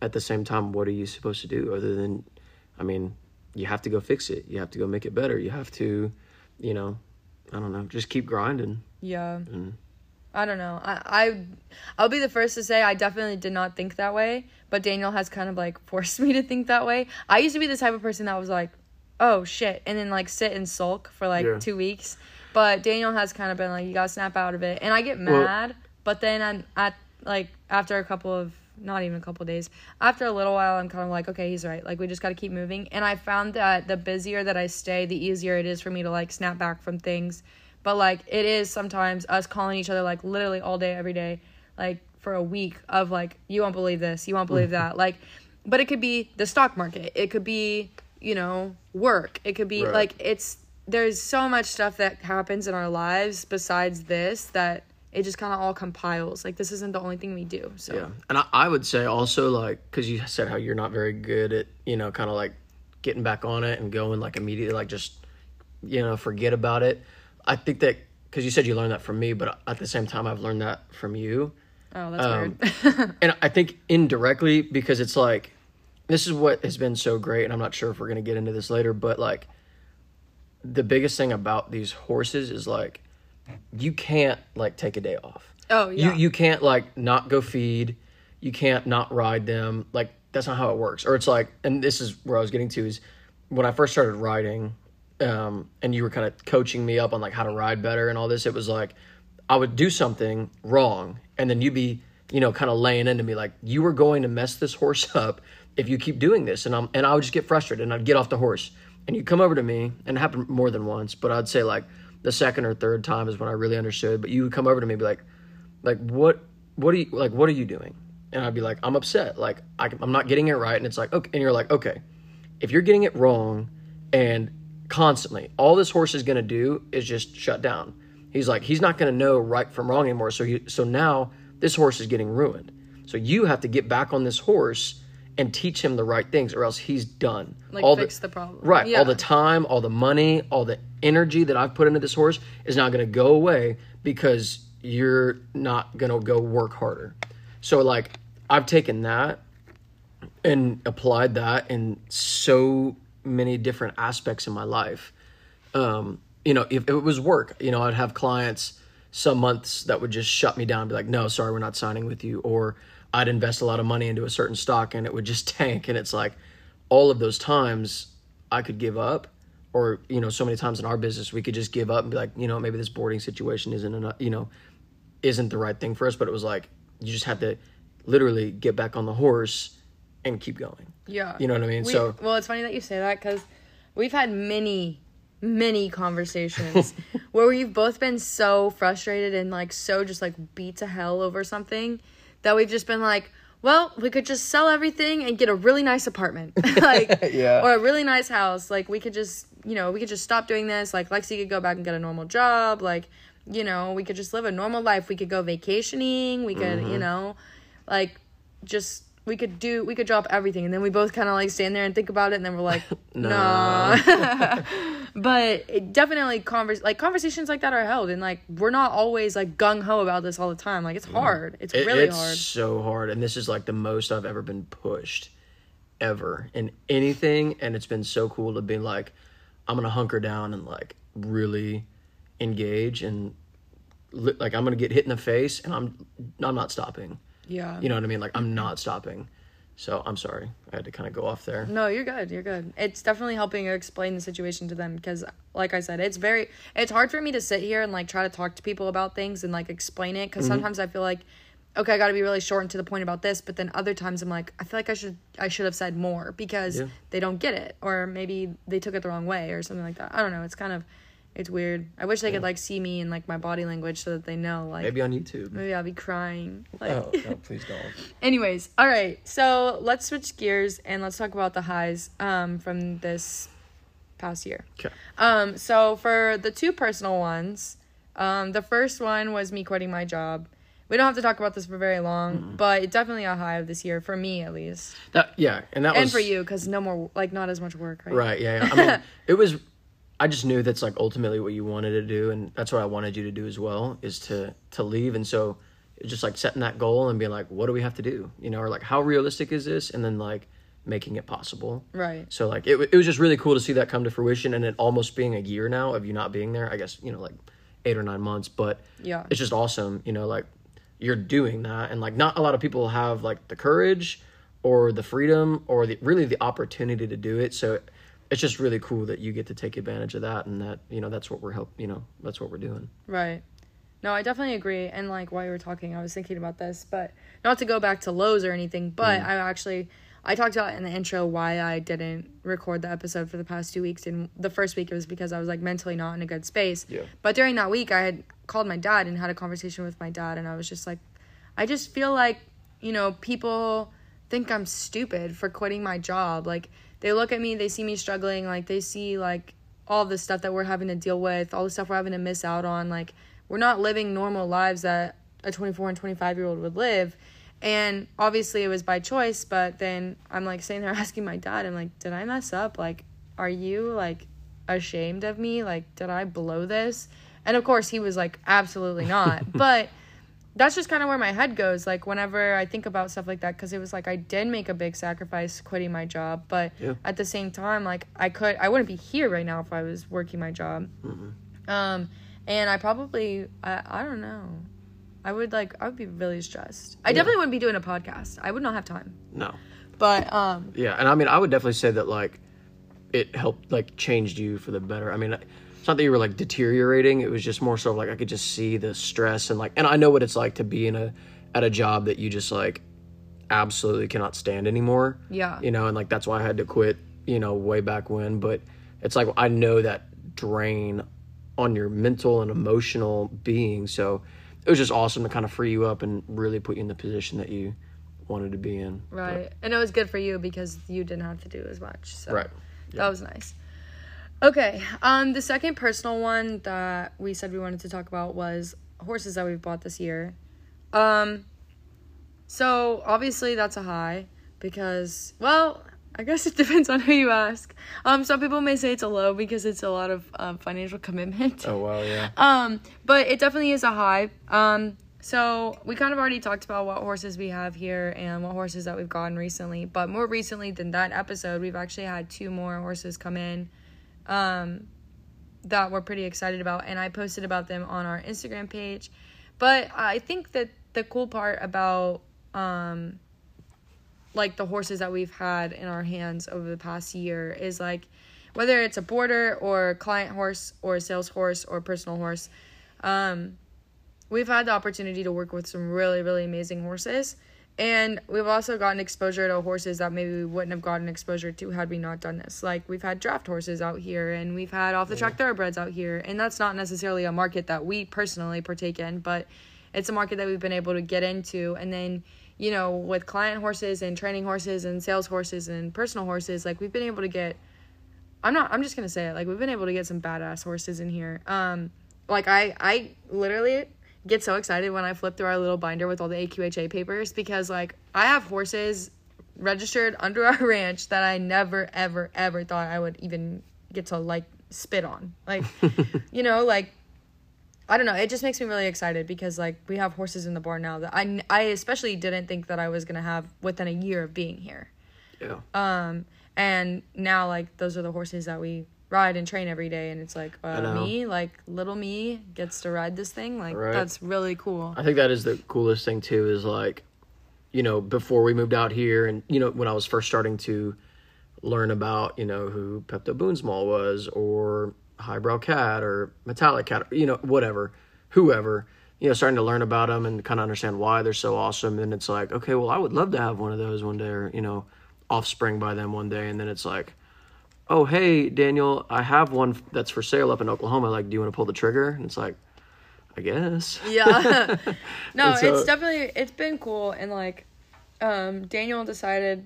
at the same time, what are you supposed to do other than, I mean, you have to go fix it. You have to go make it better. You have to, you know, I don't know, just keep grinding. Yeah. And I don't know. I, I I'll be the first to say I definitely did not think that way, but Daniel has kind of like <laughs> forced me to think that way. I used to be the type of person that was like, "Oh shit," and then like sit and sulk for like Yeah. 2 weeks. But Daniel has kind of been like, "You got to snap out of it." And I get Well- mad, but then I'm at like after a couple of not even a couple of days. After a little while, I'm kind of like, okay, he's right. Like, we just got to keep moving. And I found that the busier that I stay, the easier it is for me to like snap back from things. But like, it is sometimes us calling each other like literally all day, every day, like for a week of like, you won't believe this, you won't believe <laughs> that. Like, but it could be the stock market, it could be, you know, work, it could be Right. like, it's, there's so much stuff that happens in our lives besides this that it just kind of all compiles. Like, this isn't the only thing we do. So, yeah, and I, I would say also like because you said how you're not very good at you know kind of like getting back on it and going like immediately like just you know forget about it. I think that because you said you learned that from me, but at the same time I've learned that from you. oh, that's Um, weird. <laughs> and I think indirectly because it's like this is what has been so great, and I'm not sure if we're gonna get into this later, but like the biggest thing about these horses is like you can't like take a day off. Oh, yeah. You you can't like not go feed. You can't not ride them. Like that's not how it works. Or it's like, and this is where I was getting to is when I first started riding, um, and you were kind of coaching me up on like how to ride better and all this. It was like I would do something wrong, and then you'd be you know kind of laying into me like you were going to mess this horse <laughs> up if you keep doing this, and I'm and I would just get frustrated and I'd get off the horse, and you'd come over to me, and it happened more than once, but I'd say like the second or third time is when I really understood. But you would come over to me and be like, like what what are you like what are you doing and i'd be like i'm upset like I, i'm not getting it right and it's like okay and you're like okay if you're getting it wrong and constantly. All this horse is going to do is just shut down. He's like he's not going to know right from wrong anymore. So he, so now this horse is getting ruined. So you have to get back on this horse and teach him the right things or else he's done. Like, all fix the problem. right. Yeah. all the time all the money all the energy that i've put into this horse is not going to go away because you're not going to go work harder. So like i've taken that and applied that in so many different aspects in my life. Um, you know, if, if it was work, you know, I'd have clients some months that would just shut me down and be like, no, sorry, we're not signing with you. Or I'd invest a lot of money into a certain stock and it would just <laughs> tank. And it's like all of those times I could give up. Or, you know, so many times in our business, we could just give up and be like, you know, maybe this boarding situation isn't enough, you know, isn't the right thing for us. But it was like, you just had to literally get back on the horse and keep going. Yeah. You know what I mean? We- so well, it's funny that you say that because we've had many, many conversations <laughs> where we've both been so frustrated and like so just like beat to hell over something that we've just been like, well, we could just sell everything and get a really nice apartment, <laughs> like, <laughs> Yeah. or a really nice house. Like, we could just, you know, we could just stop doing this. Like, Lexi could go back and get a normal job. Like, you know, we could just live a normal life. We could go vacationing. We could, Mm-hmm. you know, like, just we could do we could drop everything. And then we both kind of like stand there and think about it and then we're like <laughs> nah. <laughs> But it definitely convers like conversations like that are held. And like we're not always like gung-ho about this all the time. Like it's mm-hmm. hard. It's It- really it's hard. so hard. And this is like the most i've ever been pushed ever in anything. And it's been so cool to be like i'm gonna hunker down and like really engage and li- like i'm gonna get hit in the face and i'm i'm not stopping yeah. You know what i mean? Like i'm not stopping. So i'm sorry. I had to kind of go off there. No you're good. You're good. It's definitely helping explain the situation to them because like i said it's very it's hard for me to sit here and like try to talk to people about things and like explain it Mm-hmm. because sometimes i feel like okay i gotta be really short and to the point about this but then other times i'm like i feel like i should i should have said more because Yeah. they don't get it or maybe they took it the wrong way or something like that. I don't know. It's kind of it's weird i wish they could like see me and like my body language so that they know like maybe on youtube maybe i'll be crying like oh no <laughs> please don't Anyways, all right. So let's switch gears and let's talk about the highs um, from this past year. okay Um, so for the two personal ones, um, the first one was me quitting my job. We don't have to talk about this for very long, but it's definitely a high of this year for me at least, that yeah and that and was for you because no more like not as much work, right? Right. Yeah. yeah. I mean, <laughs> it was. I just knew that's like ultimately what you wanted to do, and that's what I wanted you to do as well, is to to leave. And so, it's just like setting that goal and being like, what do we have to do? You know, or like how realistic is this, and then like making it possible. Right. So like it, it was just really cool to see that come to fruition, and it almost being a year now of you not being there. I guess you know like eight or nine months, but Yeah. it's just awesome. You know, like you're doing that, and like not a lot of people have like the courage or the freedom or the really the opportunity to do it. So it's just really cool that you get to take advantage of that, and that you know that's what we're help. You know, that's what we're doing. Right. No, I definitely agree. And like while you were talking, I was thinking about this, but not to go back to lows or anything, but mm. I actually I talked about in the intro why I didn't record the episode for the past two weeks. And the first week it was because I was like mentally not in a good space. Yeah. But during that week, I had called my dad and had a conversation with my dad, and I was just like, I just feel like you know people think I'm stupid for quitting my job. Like they look at me, they see me struggling, like they see like all the stuff that we're having to deal with, all the stuff we're having to miss out on. Like we're not living normal lives that a 24 and 25 year old would live. And obviously it was by choice, but then I'm like sitting there <laughs> asking my dad, I'm like, did I mess up? Like, are you like ashamed of me? Like, did I blow this? And of course he was like, absolutely not. <laughs> but that's just kind of where my head goes like whenever i think about stuff like that because it was like i did make a big sacrifice quitting my job but Yeah. at the same time like i could i wouldn't be here right now if i was working my job. Um and i probably I, I don't know. I would like i would be really stressed. I definitely wouldn't be doing a podcast. I would not have time. No. but um Yeah, and I mean, I would definitely say that like it helped, like changed you for the better. I mean, it's not that you were like deteriorating. It was just more so like I could just see the stress and like, and I know what it's like to be in a at a job that you just like absolutely cannot stand anymore. Yeah. You know, and like that's why I had to quit. You know, way back when. But it's like I know that drain on your mental and emotional being. So it was just awesome to kind of free you up and really put you in the position that you wanted to be in. right and it was good for you because you didn't have to do as much so Right. That was nice. Okay. Um, the second personal one that we said we wanted to talk about was horses that we've bought this year. Um, so obviously that's a high because, well, I guess it <laughs> depends on who you ask. Um, some people may say it's a low because it's a lot of um, financial commitment. Oh wow, yeah. <laughs> Um, but it definitely is a high. Um, so we kind of already talked about what horses we have here and what horses that we've gotten recently. But more recently than that episode, we've actually had two more horses come in um, that we're pretty excited about. And I posted about them on our Instagram page. But I think that the cool part about um, like the horses that we've had in our hands over the past year is like whether it's a boarder or a client horse or a sales horse or personal horse. Um, we've had the opportunity to work with some really, really amazing horses. And we've also gotten exposure to horses that maybe we wouldn't have gotten exposure to had we not done this. Like we've had draft horses out here and we've had off the track thoroughbreds out here. And that's not necessarily a market that we personally partake in, but it's a market that we've been able to get into. And then, you know, with client horses and training horses and sales horses and personal horses, like we've been able to get I'm not I'm just gonna say it, like we've been able to get some badass horses in here. Um like I I literally get so excited when I flip through our little binder with all the AQHA papers because like I have horses registered under our <laughs> ranch that I never ever ever thought I would even get to like spit on. Like <laughs> you know, like I don't know, it just makes me really excited because like we have horses in the barn now that I I especially didn't think that I was going to have within a year of being here. Yeah. Um and now like those are the horses that we ride and train every day and it's like uh, me like little me gets to ride this thing like Right. that's really cool I think that is the coolest thing too. Is like, you know, before we moved out here, and you know, when I was first starting to learn about, you know, who Peptoboonsmal was, or High Brow Cat, or Metallic Cat, you know, whatever, whoever, you know, starting to learn about them and kind of understand why they're so awesome. And it's like, okay, well, I would love to have one of those one day, or you know, offspring by them one day. And then it's like, oh, hey, Daniel, I have one that's for sale up in Oklahoma. Like, do you want to pull the trigger? And it's like, I guess. yeah <laughs> <laughs> no so- it's definitely it's been cool and like um daniel decided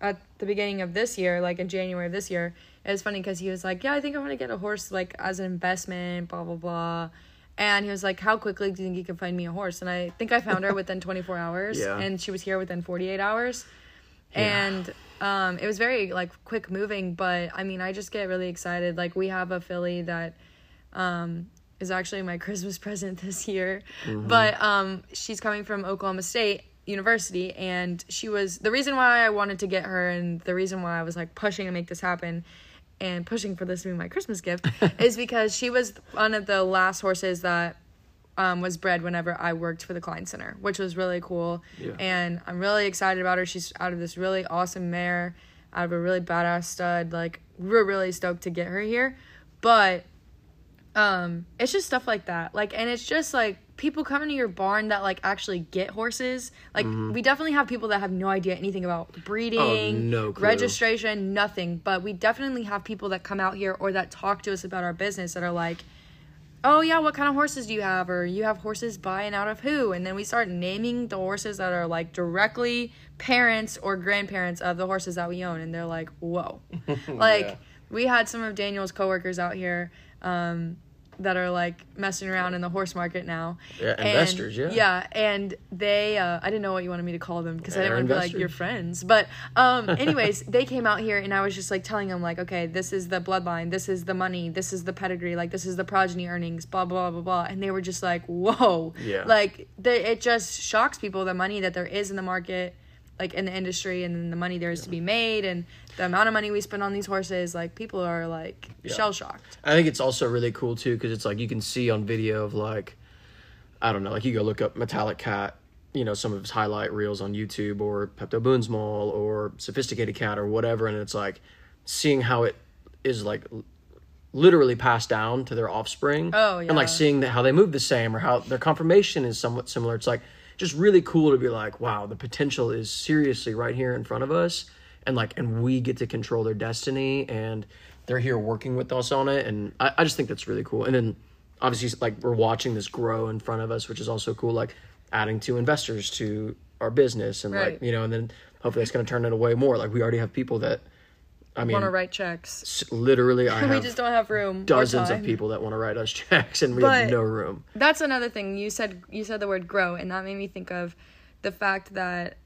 at the beginning of this year like in january of this year it was funny because he was like yeah i think i'm gonna get a horse like as an investment blah blah blah and he was like how quickly do you think you can find me a horse and i think i found her <laughs> within 24 hours Yeah. and she was here within 48 hours Yeah. and um, it was very like quick moving but i mean i just get really excited. Like we have a filly that um, is actually my <laughs> christmas present this year. But um, she's coming from oklahoma state university and she was the reason why i wanted to get her and the reason why i was like pushing to make this happen and pushing for this to be my christmas gift <laughs> is because she was one of the last horses that um, was bred whenever I worked for the Klein Center, which was really cool. Yeah. And I'm really excited about her. She's out of this really awesome mare, out of a really badass stud. Like we're really stoked to get her here, but um, it's just stuff like that. Like, and it's just like people coming to your barn that like actually get horses. Like we definitely have people that have no idea anything about breeding, Oh, no clue. registration, nothing. But we definitely have people that come out here or that talk to us about our business that are like oh yeah what kind of horses do you have? Or you have horses by and out of who? And then we start naming the horses that are like directly parents or grandparents of the horses that we own. And they're like whoa. <laughs> Like Yeah. we had some of daniel's coworkers out here um, that are like messing around in the horse market now. Yeah, And- investors, yeah. yeah and they uh, i didn't know what you wanted me to call them because i didn't want to be like your friends. But um <laughs> anyways they came out here and i was just like telling them like okay this is the bloodline. This is the money. This is the pedigree. Like this is the progeny earnings blah blah blah blah and they were just like whoa. Yeah. like the, it just shocks people the money that there is in the market like in the industry and the money there is to be made and the amount of money we spend on these horses like people are like shell shocked I think it's also really cool too because it's like you can see on video of like, I don't know, like you go look up Metallic Cat, you know, some of his highlight reels on YouTube or Peptoboonsmal or Sophisticated Cat or whatever, and it's like seeing how it is like literally passed down to their offspring. Oh, yeah And like seeing that how they move the same or how their conformation is somewhat similar. It's like just really cool to be like, wow, the potential is seriously right here in front of us, and like, and we get to control their destiny, and they're here working with us on it, and I, I just think that's really cool. And then obviously, like we're watching this grow in front of us, which is also cool. Like adding to investors to our business, and Right. like you know, and then hopefully it's going to turn into way more. Like we already have people that, I mean, want to write checks literally, I <laughs> we have just don't have room dozens of people that want to write us <laughs> checks, and we But- have no room. That's another thing you said. You said the word grow, and that made me think of the fact that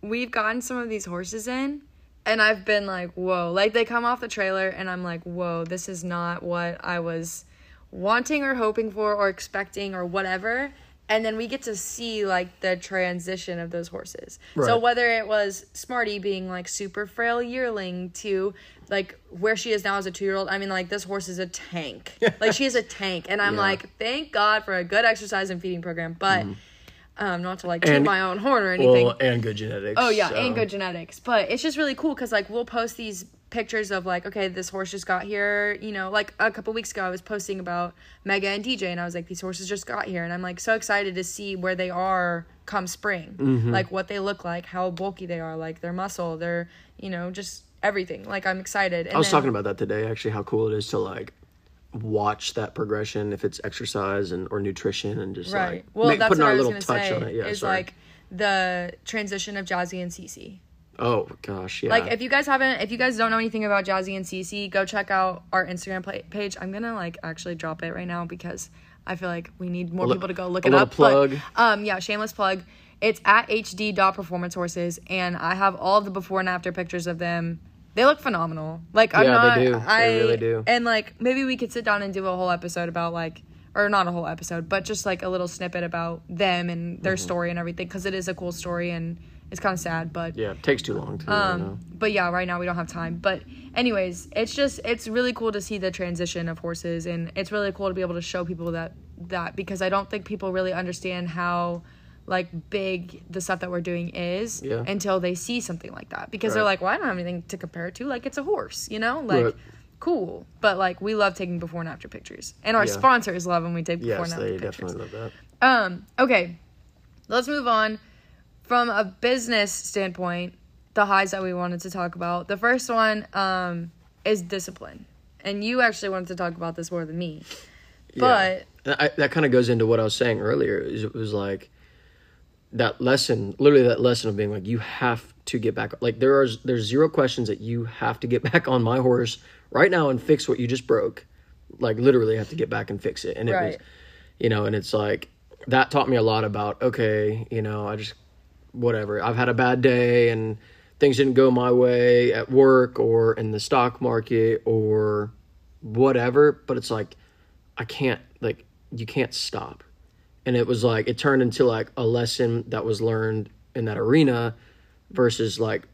we've gotten some of these horses in, and I've been like, whoa! Like they come off the trailer, and I'm like, whoa! This is not what I was wanting or hoping for or expecting or whatever. And then we get to see like the transition of those horses. So whether it was Smarty being like super frail yearling to like where she is now as a two year old, I mean like this horse is a tank. <laughs> like she is a tank, and I'm Yeah. like, thank God for a good exercise and feeding program, but. Um, not to like toot. My own horn or anything. Well, and good genetics. Oh yeah, so- and good genetics. But it's just really cool because like we'll post these pictures of like, okay, this horse just got here. You know, like a couple weeks ago, I was posting about Mega and DJ, and I was like, these horses just got here, and I'm like so excited to see where they are come spring, Mm-hmm. like what they look like, how bulky they are, like their muscle, their you know just everything. Like I'm excited. And I was then- talking about that today. Actually, how cool it is to like watch that progression if it's exercise and or nutrition and just right. like Well, make- that's putting what our I was little touch say. on it. Yeah, is sorry. like the transition of Jazzy and Cece. Oh gosh, yeah. Like if you guys haven't, if you guys don't know anything about Jazzy and Cece, go check out our Instagram pla page. I'm gonna like actually drop it right now because I feel like we need more li- people to go look a it little up. plug. But, um, yeah, shameless plug. It's at hd dot performance horses, and I have all the before and after pictures of them. They look phenomenal. Like I'm Yeah, not. they do. They really do. And like maybe we could sit down and do a whole episode about like. Or not a whole episode, but just like a little snippet about them and their Mm-hmm. story and everything, because it is a cool story and it's kind of sad. But yeah, it takes too long to. um, you know. but yeah, right now we don't have time. But anyways, it's just it's really cool to see the transition of horses, and it's really cool to be able to show people that that because I don't think people really understand how like big the stuff that we're doing is Yeah. until they see something like that because they're like, well, I don't have anything to compare it to. Like it's a horse, you know, like. Right. Cool, but like we love taking before and after pictures, and our Yeah. sponsors love when we take before Yes, and after they pictures. definitely love that. Um, okay. Let's move on. From a business standpoint, the highs that we wanted to talk about. The first one um is discipline. And you actually wanted to talk about this more than me. But And I, that kind of goes into what I was saying earlier. Is it was like that lesson, literally that lesson of being like, you have to get back. Like there are there's zero questions that you have to get <laughs> back on my horse right now and fix what you just broke. Like literally have to get back and fix it. And it was, you know, and it's like that taught me a lot about okay, you know, I just whatever. I've had a bad day and things didn't go my way at work or in the stock market or whatever, but it's like I can't like you can't stop. And it was like it turned into like a lesson that was learned in that arena versus like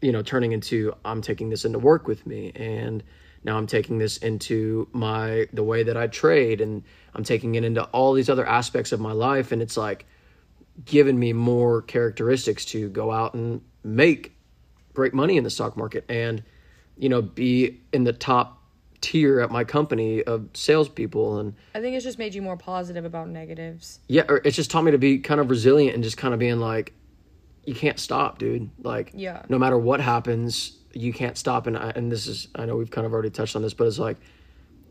you know turning into I'm taking this into work with me and now I'm taking this into my the way that I trade and I'm taking it into all these other aspects of my life and it's like given me more characteristics to go out and make great money in the stock market and you know be in the top tier at my company of salespeople and I think it's just made you more positive about negatives. yeah or it's just taught me to be kind of resilient and just kind of being like you can't stop dude like Yeah. no matter what happens you can't stop and I, and this is I know we've kind of already touched on this but it's like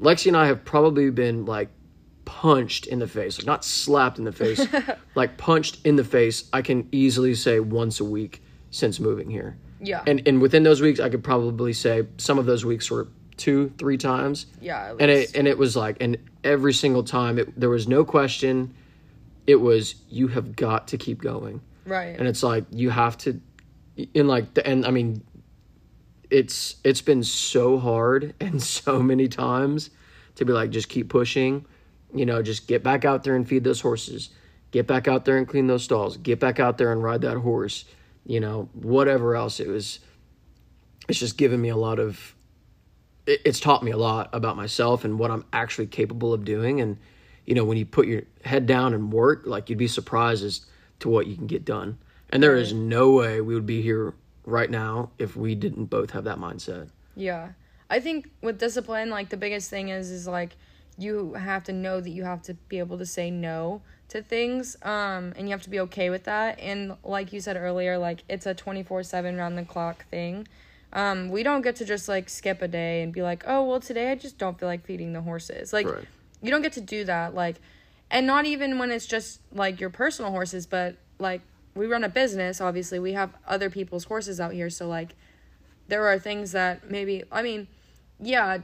Lexi and I have probably been like punched in the face like not slapped in the face <laughs> like punched in the face I can easily say once a week since moving here Yeah. and and within those weeks I could probably say some of those weeks were two three times yeah. And it and it was like and every single time it there was no question it was you have got to keep going right. and it's like you have to in like the and i mean it's it's been so hard <laughs> and so many times to be like just keep pushing you know just get back out there and feed those horses. Get back out there and clean those stalls. Get back out there and ride that horse. You know whatever else. It was it's just given me a lot of it, it's taught me a lot about myself and what i'm actually capable of doing. And you know when you put your head down and work like you'd be surprised as to what you can get done. And there is no way we would be here right now if we didn't both have that mindset. Yeah. I think with discipline, like the biggest thing is is like you have to know that you have to be able to say no to things. Um and you have to be okay with that. And like you said earlier, like it's a twenty four seven round the clock thing. Um, we don't get to just like skip a day and be like, Oh, well today I just don't feel like feeding the horses. Like Right. you don't get to do that. Like and not even when it's just like your personal horses, but like we run a business, obviously. We have other people's horses out here, so like there are things that maybe I mean, yeah,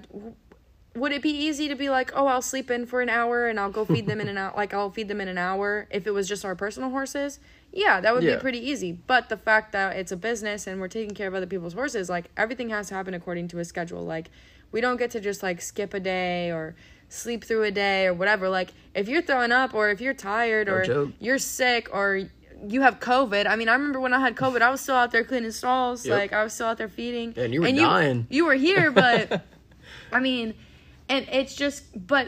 would it be easy to be like, "Oh, I'll sleep in for an hour and I'll go feed them in an hour <laughs> like I'll feed them in an hour if it was just our personal horses?" Yeah, that would Yeah. be pretty easy. But the fact that it's a business and we're taking care of other people's horses, like everything has to happen according to a schedule. Like we don't get to just like skip a day or sleep through a day or whatever. Like if you're throwing up or if you're tired or joke. you're sick or you have COVID. I mean, I remember when I had COVID, I was still out there cleaning stalls. Yep. Like I was still out there feeding. And you were dying. You, were here, but <laughs> I mean, and it's just, but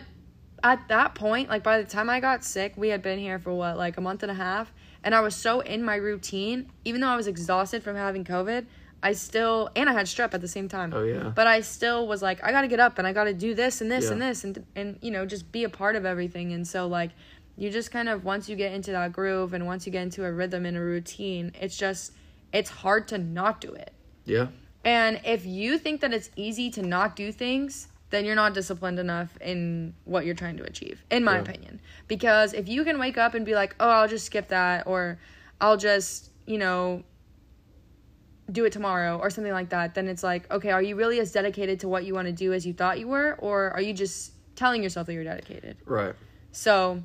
at that point, like by the time I got sick, we had been here for what, like a month and a half, and I was so in my routine. Even though I was exhausted from having COVID, I still and I had strep at the same time. Oh, yeah. But I still was like, I got to get up and I got to do this and this Yeah. and this and and you know just be a part of everything. And so like, you just kind of once you get into that groove and once you get into a rhythm and a routine, it's just it's hard to not do it. Yeah. And if you think that it's easy to not do things, then you're not disciplined enough in what you're trying to achieve, in my Yeah. opinion. Because if you can wake up and be like, oh, I'll just skip that, or I'll just, you know, do it tomorrow, or something like that, then it's like, okay, are you really as dedicated to what you want to do as you thought you were, or are you just telling yourself that you're dedicated? Right. So,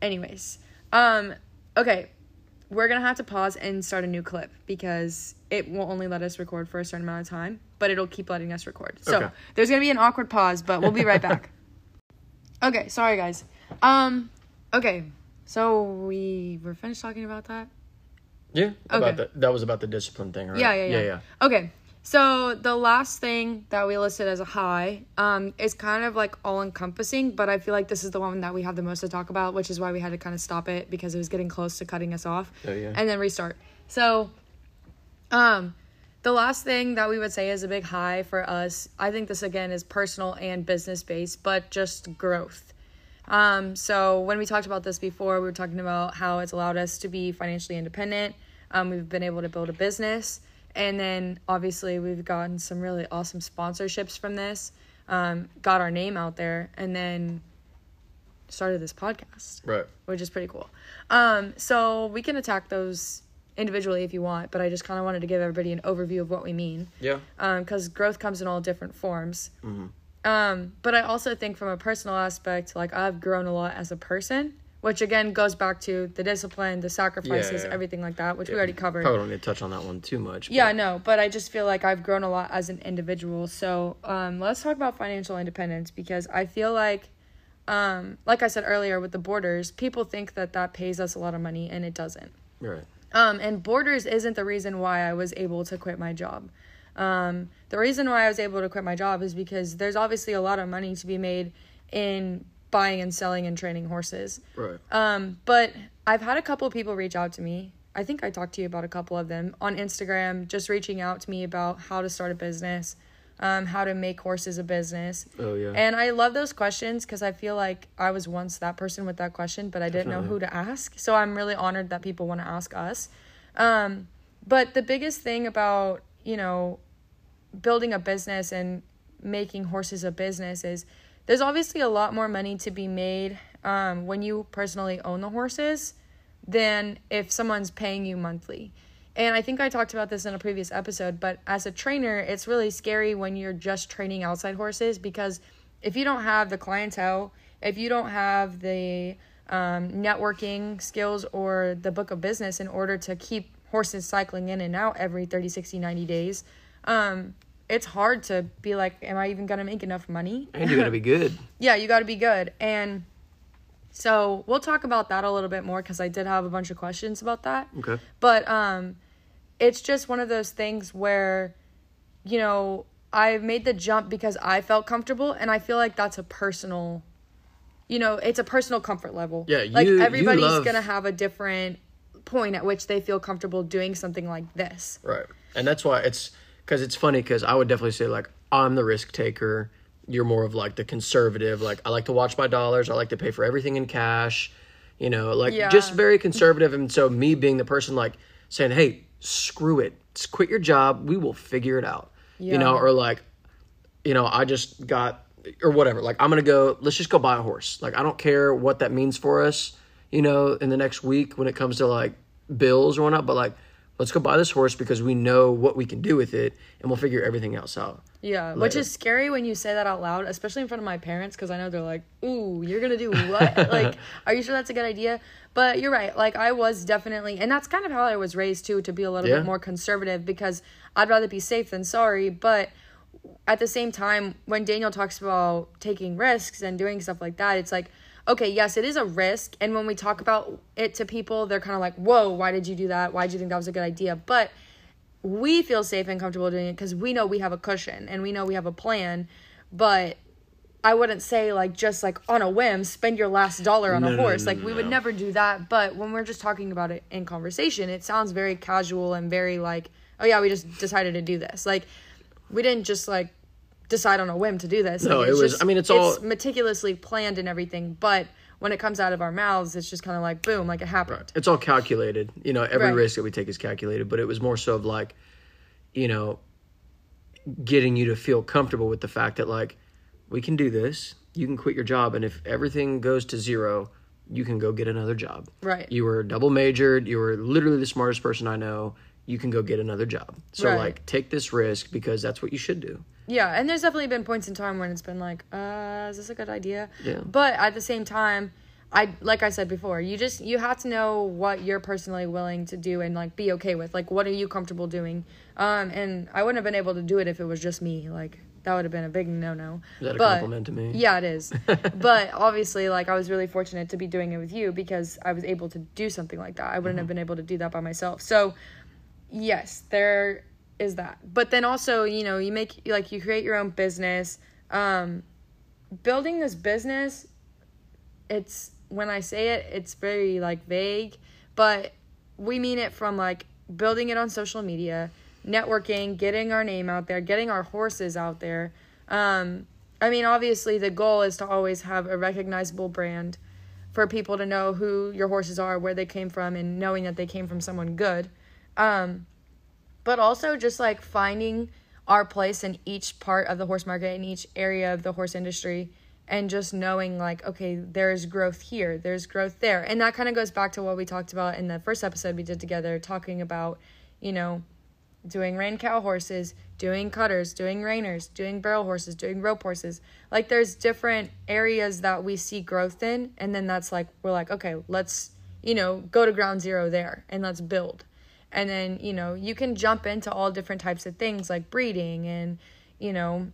anyways, um, okay, we're gonna have to pause and start a new clip because it will only let us record for a certain amount of time, but it'll keep letting us record. So Okay. there's gonna be an awkward pause, but we'll be right back. <laughs> okay, sorry guys. Um, okay, so we were finished talking about that. Yeah. About Okay. the, that was about the discipline thing, right? Yeah, yeah, yeah. Yeah, yeah. Okay. So the last thing that we listed as a high um, is kind of like all encompassing, but I feel like this is the one that we have the most to talk about, which is why we had to kind of stop it because it was getting close to cutting us off. Oh, yeah. And then restart. So um the last thing that we would say is a big high for us. I think this again is personal and business based, but just growth. Um, so when we talked about this before, we were talking about how it's allowed us to be financially independent. Um, we've been able to build a business, and then obviously we've gotten some really awesome sponsorships from this. Um, got our name out there, and then started this podcast Right. which is pretty cool. Um, so we can attack those individually if you want, but I just kind of wanted to give everybody an overview of what we mean Yeah. because growth comes in all different forms. Hmm. Um, but I also think from a personal aspect, like I've grown a lot as a person, which again goes back to the discipline, the sacrifices, yeah. everything like that, which we already covered. Probably don't need to touch on that one too much. Yeah, but- no, but I just feel like I've grown a lot as an individual. So um, let's talk about financial independence because I feel like, um, like I said earlier with the boarders, people think that that pays us a lot of money and it doesn't. Right. Um, and boarders isn't the reason why I was able to quit my job. Um, the reason why I was able to quit my job is because there's obviously a lot of money to be made in buying and selling and training horses. Right. Um, but I've had a couple of people reach out to me. I think I talked to you about a couple of them on Instagram, just reaching out to me about how to start a business, um, how to make horses a business. Oh yeah. And I love those questions because I feel like I was once that person with that question, but I didn't know who to ask. So I'm really honored that people want to ask us. Um, but the biggest thing about, you know, building a business and making horses a business is there's obviously a lot more money to be made um, when you personally own the horses than if someone's paying you monthly. And I think I talked about this in a previous episode, but as a trainer, it's really scary when you're just training outside horses because if you don't have the clientele, if you don't have the um, networking skills or the book of business in order to keep horses cycling in and out every 30, 60, 90 days, um, it's hard to be like, am I even going to make enough money? and you're gonna be good. <laughs> yeah, you got to be good. And so we'll talk about that a little bit more because I did have a bunch of questions about that. Okay. But um, it's just one of those things where, you know, I made the jump because I felt comfortable, and I feel like that's a personal, you know, it's a personal comfort level. Yeah, like you- you everybody's love- gonna have a different point at which they feel comfortable doing something like this. Right. And that's why it's because it's funny because I would definitely say like I'm the risk taker. You're more of like the conservative. Like I like to watch my dollars. I like to pay for everything in cash. You know, like Yeah. just very conservative. And so me being the person like saying, "Hey, screw it, just quit your job. We will figure it out." You know, or like, you know, I just got or whatever. Like I'm gonna go. Let's just go buy a horse. Like I don't care what that means for us. You know, in the next week when it comes to like bills or whatnot. But like, let's go buy this horse because we know what we can do with it, and we'll figure everything else out. Yeah, which is scary when you say that out loud, especially in front of my parents, because I know they're like, "Ooh, you're gonna do what? <laughs> like, are you sure that's a good idea?" But you're right. Like, I was definitely, and that's kind of how I was raised too, to be a little Yeah. bit more conservative because I'd rather be safe than sorry. But at the same time, when Daniel talks about taking risks and doing stuff like that, it's like, okay, yes, it is a risk. And when we talk about it to people, they're kind of like, whoa, why did you do that? Why did you think that was a good idea? But we feel safe and comfortable doing it because we know we have a cushion and we know we have a plan. But I wouldn't say like just like on a whim, spend your last dollar on No, a horse. no, like no, we would never do that. But when we're just talking about it in conversation, it sounds very casual and very like, oh yeah, we just decided to do this. Like we didn't just like decide on a whim to do this. No, Like, it it's was- I mean, it's all- meticulously planned and everything. But when it comes out of our mouths, it's just kind of like boom, like it happened. it's all calculated. You know, every Right. risk that we take is calculated, but it was more so of like, you know, getting you to feel comfortable with the fact that like we can do this. You can quit your job, and if everything goes to zero, you can go get another job. Right. You were double majored. You were literally the smartest person I know. You can go get another job. So Right. like, take this risk because that's what you should do. Yeah, and there's definitely been points in time when it's been like, uh, is this a good idea? Yeah. But at the same time, I like I said before, you just you have to know what you're personally willing to do and like be okay with. Like what are you comfortable doing? Um and I wouldn't have been able to do it if it was just me. Like that would have been a big no-no. Is that a But- compliment to me? Yeah, it is. <laughs> but obviously like I was really fortunate to be doing it with you because I was able to do something like that. I wouldn't have been able to do that by myself. So yes, there is that. But then also, you know, you make like you create your own business. Um building this business it's when I say it, it's very like vague, but we mean it from like building it on social media, networking, getting our name out there, getting our horses out there. Um, I mean, obviously, the goal is to always have a recognizable brand for people to know who your horses are, where they came from, and knowing that they came from someone good. Um, but also just like finding our place in each part of the horse market, in each area of the horse industry, and just knowing like, okay, there's growth here, there's growth there. And that kind of goes back to what we talked about in the first episode we did together, talking about, you know, doing rein cow horses, doing cutters, doing reiners, doing barrel horses, doing rope horses. Like there's different areas that we see growth in and then that's like we're like, okay, let's, you know, go to ground zero there and let's build. And then, you know, you can jump into all different types of things like breeding and, you know,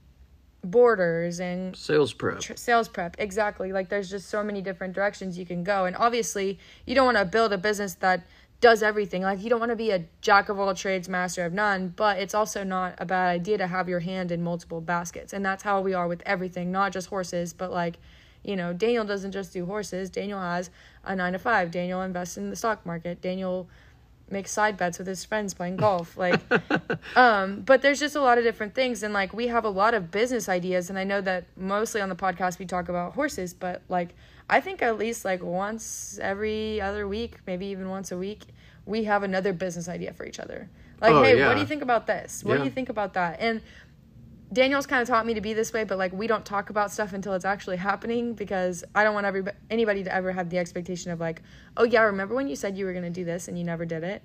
boarders and Sales prep. tr- sales prep. Exactly. Like there's just so many different directions you can go. And obviously you don't want to build a business that does everything. Like you don't want to be a jack of all trades master of none but it's also not a bad idea to have your hand in multiple baskets. And that's how we are with everything not just horses but like you know daniel doesn't just do horses. Daniel has a nine to five. Daniel invests in the stock market. Daniel makes side bets with his friends playing <laughs> golf like um but there's just a lot of different things and like we have a lot of business ideas and i know that mostly on the podcast we talk about horses but like i think at least like once every other week maybe even once a week we have another business idea for each other. Like Oh, hey yeah. what do you think about this? What do you think about that? And Daniel's kind of taught me to be this way, but like we don't talk about stuff until it's actually happening because I don't want every anybody to ever have the expectation of like, oh yeah, remember when you said you were gonna do this and you never did it.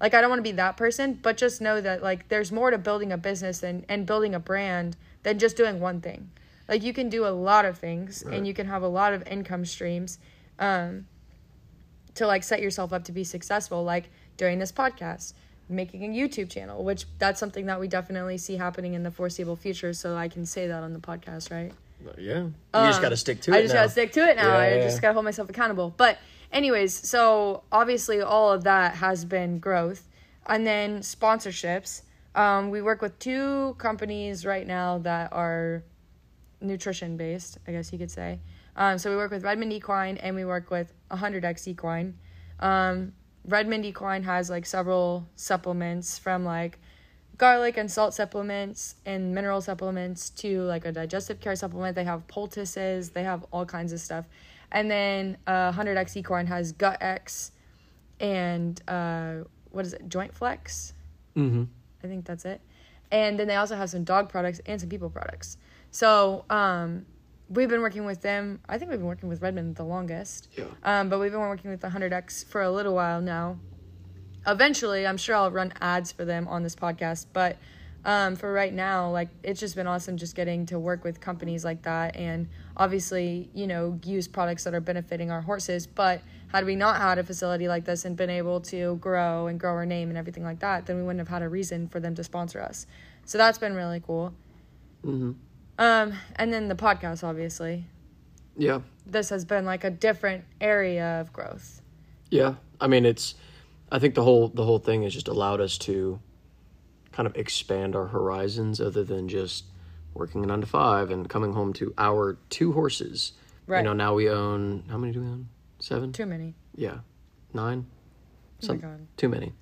Like I don't want to be that person, but just know that like there's more to building a business and and building a brand than just doing one thing. Like you can do a lot of things Right. and you can have a lot of income streams, um, to like set yourself up to be successful. Like doing this podcast making a YouTube channel, which that's something that we definitely see happening in the foreseeable future. So I can say that on the podcast, right? Yeah. You just Um, got to stick to it. I just gotta stick to it now. Yeah, I yeah, just yeah. gotta hold myself accountable. But anyways, so obviously all of that has been growth, and then sponsorships. Um, we work with two companies right now that are nutrition based, I guess you could say. Um, so we work with Redmond Equine and we work with 100x Equine. Um, Redmond Equine has like several supplements from like garlic and salt supplements and mineral supplements to like a digestive care supplement. They have poultices, they have all kinds of stuff. And then uh, 100x Equine has Gut X and uh, what is it, Joint Flex? Mm-hmm. I think that's it. And then they also have some dog products and some people products. So um, we've been working with them. I think we've been working with Redmond the longest. Yeah. Um, but we've been working with the 100X for a little while now. Eventually, I'm sure I'll run ads for them on this podcast. But um, for right now, like it's just been awesome just getting to work with companies like that and obviously, you know, use products that are benefiting our horses. But had we not had a facility like this and been able to grow and grow our name and everything like that, then we wouldn't have had a reason for them to sponsor us. So that's been really cool. Um, and then the podcast, obviously. Yeah. This has been like a different area of growth. Yeah. I mean, it's. I think the whole the whole thing has just allowed us to kind of expand our horizons, other than just working nine to five and coming home to our two horses. Right. You know, now we own how many do we own? Seven. Too many. Yeah, nine. Oh my god. Too many.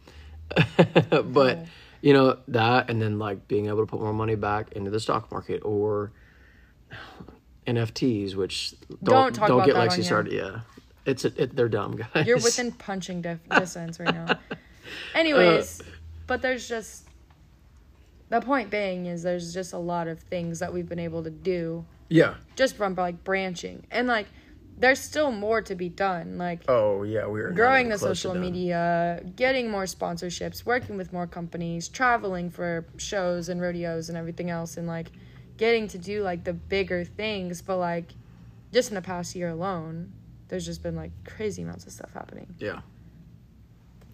<laughs> but you know that, and then like being able to put more money back into the stock market or NFTs, which Don't don't talk don't, about get Lexi started. Yeah, it's a, it, they're dumb <laughs> guys. You're within punching <laughs> distance right now. Anyways, Uh, but there's just the point being is there's just a lot of things that we've been able to do yeah. just from like branching and like there's still more to be done like Oh yeah, we are growing the social media getting more sponsorships working with more companies traveling for shows and rodeos and everything else and like getting to do like the bigger things but like just in the past year alone there's just been like crazy amounts of stuff happening Yeah.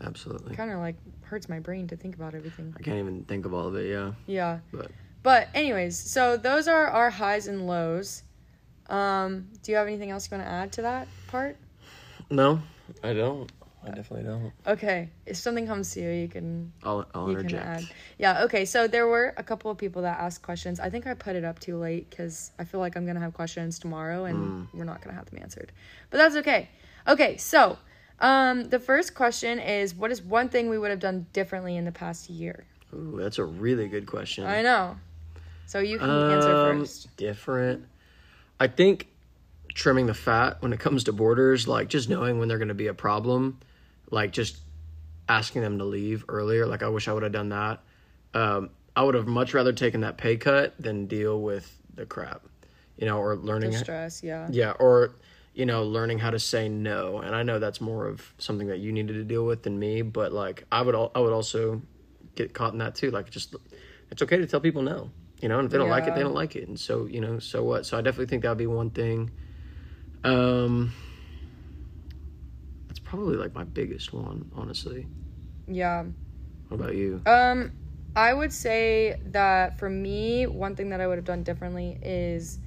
Absolutely. kind of like hurts my brain to think about everything. I can't even think of all of it. Yeah, Yeah. but But anyways, so those are our highs and lows. Um, do you have anything else you want to add to that part? no, I don't. I definitely don't. Okay, if something comes to you, you can I'll I'll you can interject. add. Yeah. Okay. So there were a couple of people that asked questions. I think I put it up too late because I feel like I'm gonna have questions tomorrow and we're not gonna have them answered. But that's okay. Okay. So, um, the first question is, what is one thing we would have done differently in the past year? Ooh, that's a really good question. I know. So you can answer Um, first. Different. I think trimming the fat when it comes to boarders, like just knowing when they're going to be a problem, like just asking them to leave earlier. Like I wish I would have done that. Um, I would have much rather taken that pay cut than deal with the crap, you know, or learning. The stress. Yeah. Yeah, or you know, learning how to say no. And I know that's more of something that you needed to deal with than me, but like I would al- I would also get caught in that too. Like just it's okay to tell people no. You know, and if they don't like it, they don't like it. And so, you know, so what? So I definitely think that would be one thing. Um that's probably like my biggest one, honestly. Yeah. What about you? Um, I would say that for me, one thing that I would have done differently is,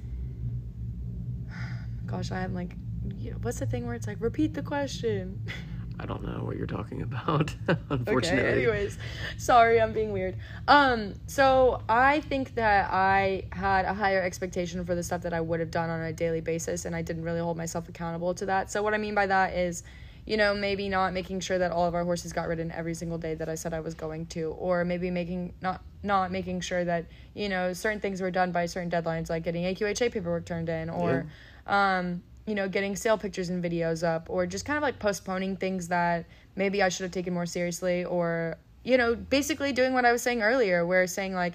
<sighs> gosh, I am like, yeah, what's the thing where it's like repeat the question? <laughs> I don't know what you're talking <laughs> about, unfortunately. Okay, anyways, sorry, I'm being weird. Um, so I think that I had a higher expectation for the stuff that I would have done on a daily basis, and I didn't really hold myself accountable to that. So what I mean by that is, you know, maybe not making sure that all of our horses got ridden every single day that I said I was going to, or maybe making not not making sure that you know certain things were done by certain deadlines, like getting AQHA paperwork turned in, or um, you know, getting sale pictures and videos up, or just kind of like postponing things that maybe I should have taken more seriously, or, you know, basically doing what I was saying earlier, where saying like,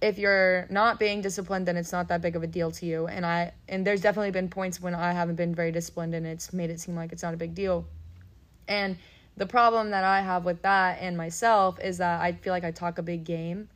if you're not being disciplined, then it's not that big of a deal to you. And I, and there's definitely been points when I haven't been very disciplined and it's made it seem like it's not a big deal. And the problem that I have with that and myself is that I feel like I talk a big game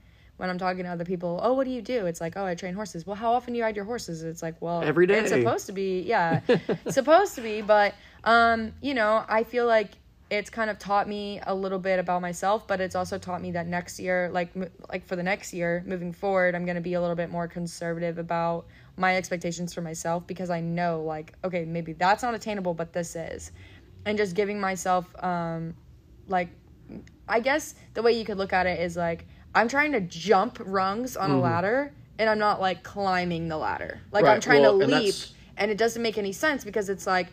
when I'm talking to other people. Oh, what do you do? It's like, oh, I train horses. Well, how often do you ride your horses? It's like, well, Every day. It's supposed to be, yeah, <laughs> supposed to be. But um, you know, I feel like it's kind of taught me a little bit about myself, but it's also taught me that next year, like like for the next year moving forward, I'm gonna be a little bit more conservative about my expectations for myself because I know, like, okay, maybe that's not attainable, but this is, and just giving myself um, like I guess the way you could look at it is like I'm trying to jump rungs on a ladder and I'm not like climbing the ladder. Like I'm Mm-hmm. Trying well, to leap that's- and it doesn't make any sense because it's like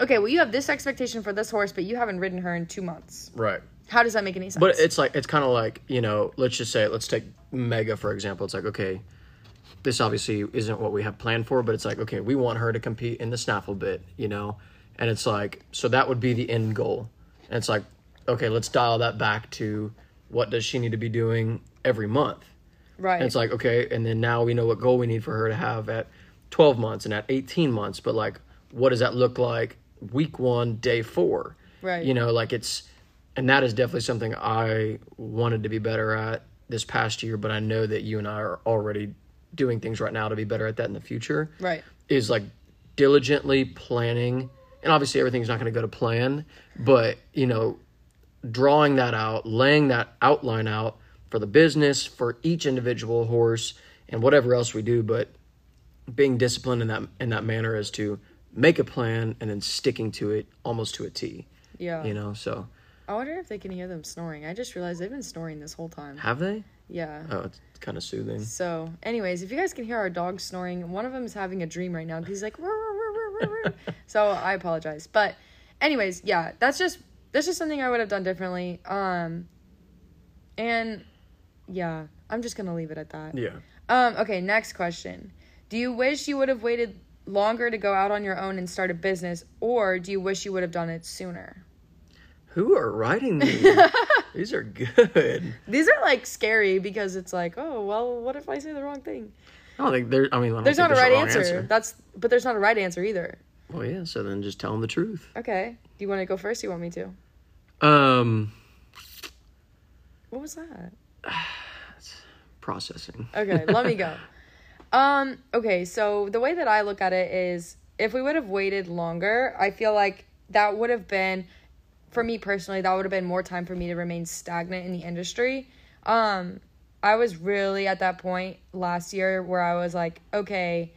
okay, well you have this expectation for this horse but you haven't ridden her in 2 months. Right. How does that make any sense? But it's like it's kind of like you know, let's just say, let's take Mega for example. It's like okay, this obviously isn't what we have planned for, but it's like okay, we want her to compete in the snaffle bit, you know, and it's like so that would be the end goal, and it's like okay, let's dial that back to what does she need to be doing every month, right. and it's like okay, and then now we know what goal we need for her to have at twelve months and at eighteen months, but like what does that look like week one, day four, Right. You know, like it's and that is definitely something I wanted to be better at this past year, but I know that you and I are already doing things right now to be better at that in the future. right. Is like diligently planning, and obviously everything's not going to go to plan, but you know, drawing that out, laying that outline out for the business, for each individual horse, and whatever else we do, but being disciplined in that in that manner is to make a plan and then sticking to it almost to a T. Yeah. You know, so I wonder if they can hear them snoring. I just realized they've been snoring this whole time. have they? Yeah. Oh, it's kind of soothing. So, anyways, if you guys can hear our dog snoring, one of them is having a dream right now. He's like, "Rrr, rrr, rrr, rrr, rrr." so I apologize. But, anyways, yeah, that's just that's is something I would have done differently. Um, and yeah, I'm just gonna leave it at that. Yeah. Um, okay, next question. Do you wish you would have waited longer to go out on your own and start a business, or do you wish you would have done it sooner? Who are writing these? <laughs> these are good. These are like scary because it's like, oh well, what if I say the wrong thing? I don't think there. I mean, I There's not a right wrong answer. That's but there's not a right answer either. Well, yeah. So then just tell them the truth. Okay. Do you want to go first? Or you want me to? Um, What was that? <sighs> processing. Okay, let me go. <laughs> Um, okay, so the way that I look at it is if we would have waited longer, I feel like that would have been for me personally, that would have been more time for me to remain stagnant in the industry. Um, I was really at that point last year where I was like, okay,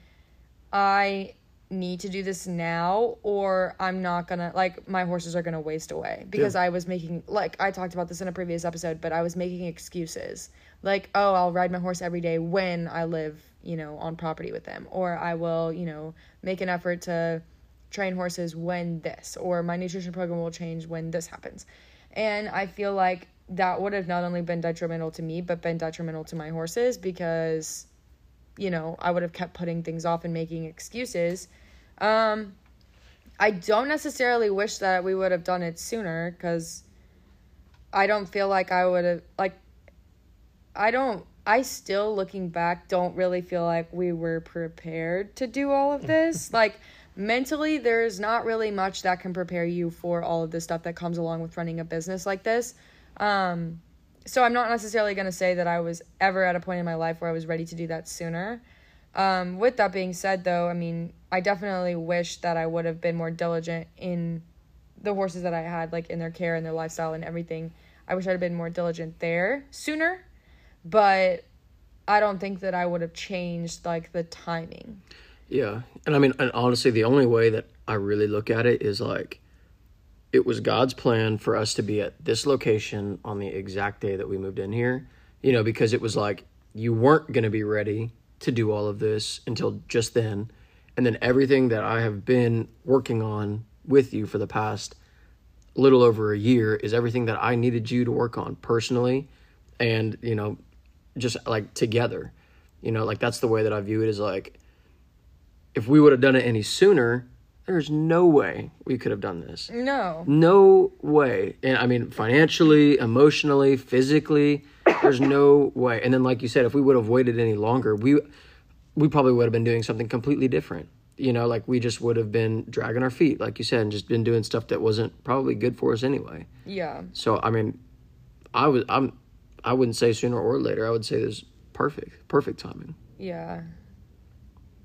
I need to do this now or I'm not gonna like my horses are gonna waste away because Yeah. I was making like I talked about this in a previous episode, but I was making excuses. Like, oh, I'll ride my horse every day when I live, you know, on property with them. Or I will, you know, make an effort to train horses when this or my nutrition program will change when this happens. And I feel like that would have not only been detrimental to me, but been detrimental to my horses because you know, I would have kept putting things off and making excuses. Um, I don't necessarily wish that we would have done it sooner because I don't feel like I would have, like, I don't, I still looking back don't really feel like we were prepared to do all of this. <laughs> like, mentally, there's not really much that can prepare you for all of the stuff that comes along with running a business like this. Um, so I'm not necessarily going to say that I was ever at a point in my life where I was ready to do that sooner. Um, with that being said, though, I mean, I definitely wish that I would have been more diligent in the horses that I had, like in their care and their lifestyle and everything. I wish I'd have been more diligent there sooner, but I don't think that I would have changed like the timing. Yeah, and I mean, and honestly, the only way that I really look at it is like, it was God's plan for us to be at this location on the exact day that we moved in here. You know, because it was like you weren't going to be ready to do all of this until just then, and then everything that I have been working on with you for the past little over a year is everything that I needed you to work on personally, and you know, just like together. You know, like that's the way that I view it. Is like if we would have done it any sooner, there's no way we could have done this. No. No way. And I mean, financially, emotionally, physically, there's no way. And then, like you said, if we would have waited any longer, we we probably would have been doing something completely different. You know, like we just would have been dragging our feet, like you said, and just been doing stuff that wasn't probably good for us anyway. Yeah. So I mean, I was I'm I wouldn't say sooner or later. I would say this perfect, perfect timing. Yeah.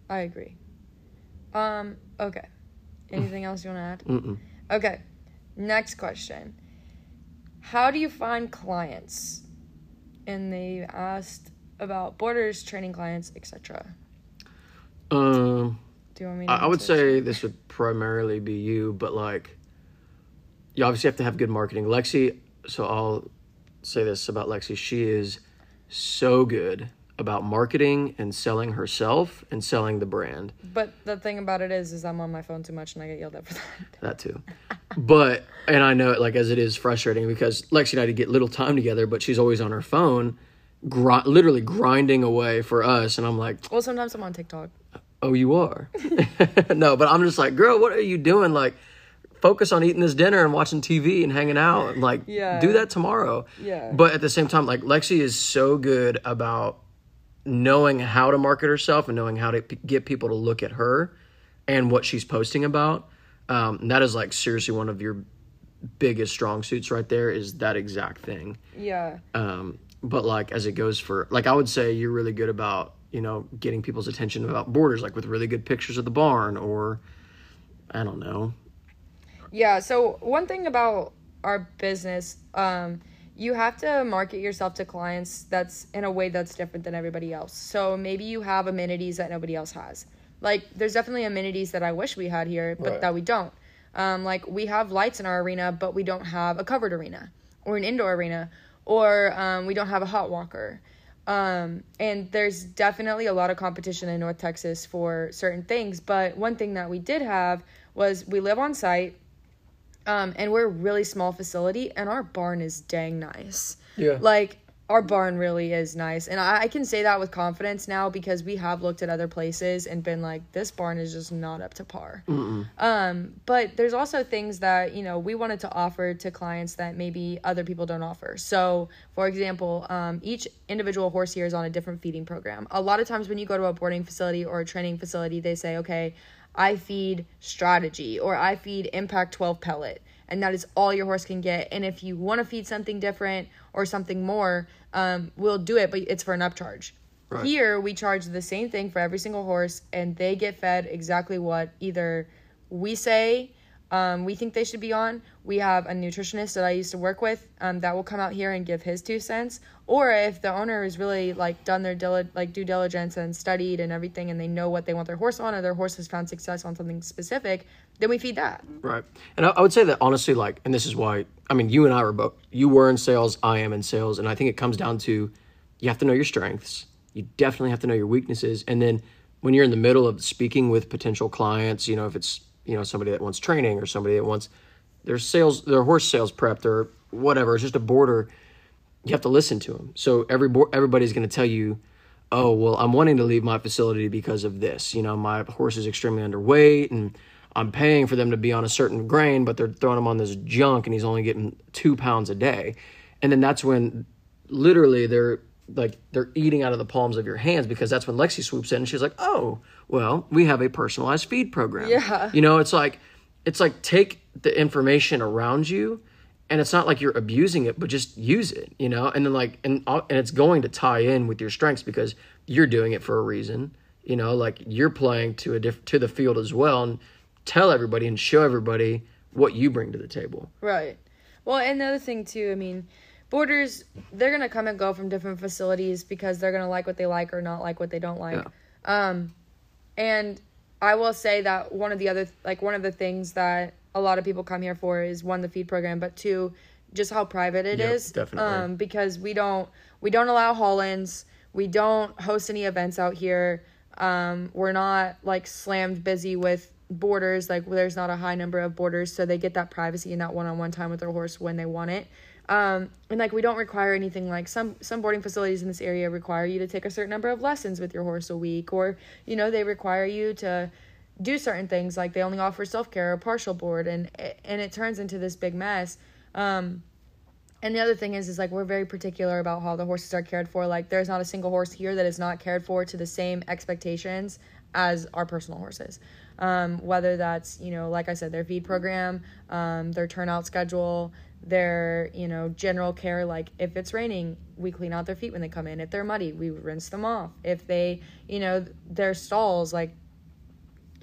I agree. Um, okay. Anything else you want to add? Mm-mm. Okay. Next question. How do you find clients? And they asked about boarders, training clients, etc. Um. Do you want me to I, I would say this would primarily be you, but like, you obviously have to have good marketing. Lexi, so I'll say this about Lexi: she is so good about marketing and selling herself and selling the brand. But the thing about it is, is I'm on my phone too much and I get yelled at for that. <laughs> That too, but and I know it like as it is frustrating because Lexi and I get little time together, but she's always on her phone, gri- literally grinding away for us, and I'm like, Well, sometimes I'm on TikTok. Oh, you are? <laughs> no, but I'm just like, girl, what are you doing? Like, focus on eating this dinner and watching TV and hanging out. Like, Yeah. do that tomorrow. Yeah. But at the same time, like, Lexi is so good about knowing how to market herself and knowing how to p- get people to look at her and what she's posting about. Um, that is like seriously one of your biggest strong suits right there is that exact thing. Yeah. Um, but like as it goes for like I would say you're really good about you know getting people's attention about boarders like with really good pictures of the barn or I don't know. Yeah, so one thing about our business, um, you have to market yourself to clients that's in a way that's different than everybody else. So maybe you have amenities that nobody else has. Like there's definitely amenities that I wish we had here, but Right. that we don't. Um, like we have lights in our arena, but we don't have a covered arena or an indoor arena, or um, we don't have a hot walker. Um, and there's definitely a lot of competition in North Texas for certain things. But one thing that we did have was we live on site, um, and we're a really small facility, and our barn is dang nice. Yeah. Like our barn really is nice, and I, I can say that with confidence now because we have looked at other places and been like, this barn is just not up to par. Um, but there's also things that you know we wanted to offer to clients that maybe other people don't offer. So, for example, um, each individual horse here is on a different feeding program. A lot of times when you go to a boarding facility or a training facility, they say, okay. I feed strategy or I feed impact 12 pellet and that is all your horse can get and if you want to feed something different or something more um, we'll do it but it's for an upcharge Right. here we charge the same thing for every single horse and they get fed exactly what either we say um, we think they should be on we have a nutritionist that i used to work with um, that will come out here and give his two cents or if the owner has really like done their dili- like due diligence and studied and everything and they know what they want their horse on or their horse has found success on something specific then we feed that Right. And I, I would say that honestly, like, and this is why, I mean, you and I were both, you were in sales, I am in sales. And I think it comes down to you have to know your strengths. You definitely have to know your weaknesses. And then when you're in the middle of speaking with potential clients, you know, if it's, you know, somebody that wants training or somebody that wants their sales, their horse sales prepped or whatever, it's just a boarder, you have to listen to them. So every everybody's going to tell you, oh well i'm wanting to leave my facility because of this. You know my horse is extremely underweight and i'm paying for them to be on a certain grain but they're throwing him on this junk and he's only getting two pounds a day. And then that's when literally they're like they're eating out of the palms of your hands because that's when lexi swoops in and she's like oh well we have a personalized feed program Yeah. you know it's like it's like take the information around you and it's not like you're abusing it but just use it you know and then like and and it's going to tie in with your strengths because you're doing it for a reason you know like you're playing to a diff- to the field as well and tell everybody and show everybody what you bring to the table Right. Well, and the other thing too, I mean, boarders they're gonna come and go from different facilities because they're gonna like what they like or not like what they don't like. Yeah. Um, and I will say that one of the other like one of the things that a lot of people come here for is one the feed program, but two just how private it Yep, is. definitely. Um, because we don't we don't allow haul-ins. We don't host any events out here. Um, we're not like slammed busy with boarders. Like there's not a high number of boarders, so they get that privacy and that one-on-one time with their horse when they want it. Um, and like we don't require anything like some some boarding facilities in this area require you to take a certain number of lessons with your horse a week, or you know they require you to do certain things like they only offer self-care or partial board and and it turns into this big mess. Um and the other thing is is like we're very particular about how the horses are cared for. Like there's not a single horse here that is not cared for to the same expectations as our personal horses. Um, whether that's you know like i said their feed program um, their turnout schedule their you know general care like if it's raining we clean out their feet when they come in if they're muddy we rinse them off if they you know their stalls like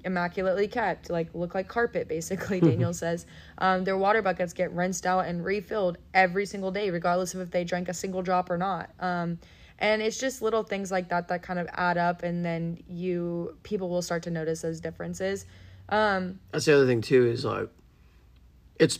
immaculately kept, like look like carpet, basically. <laughs> Daniel says um, their water buckets get rinsed out and refilled every single day, regardless of if they drank a single drop or not. Um, and it's just little things like that that kind of add up, and then you people will start to notice those differences. Um, That's the other thing too is like it's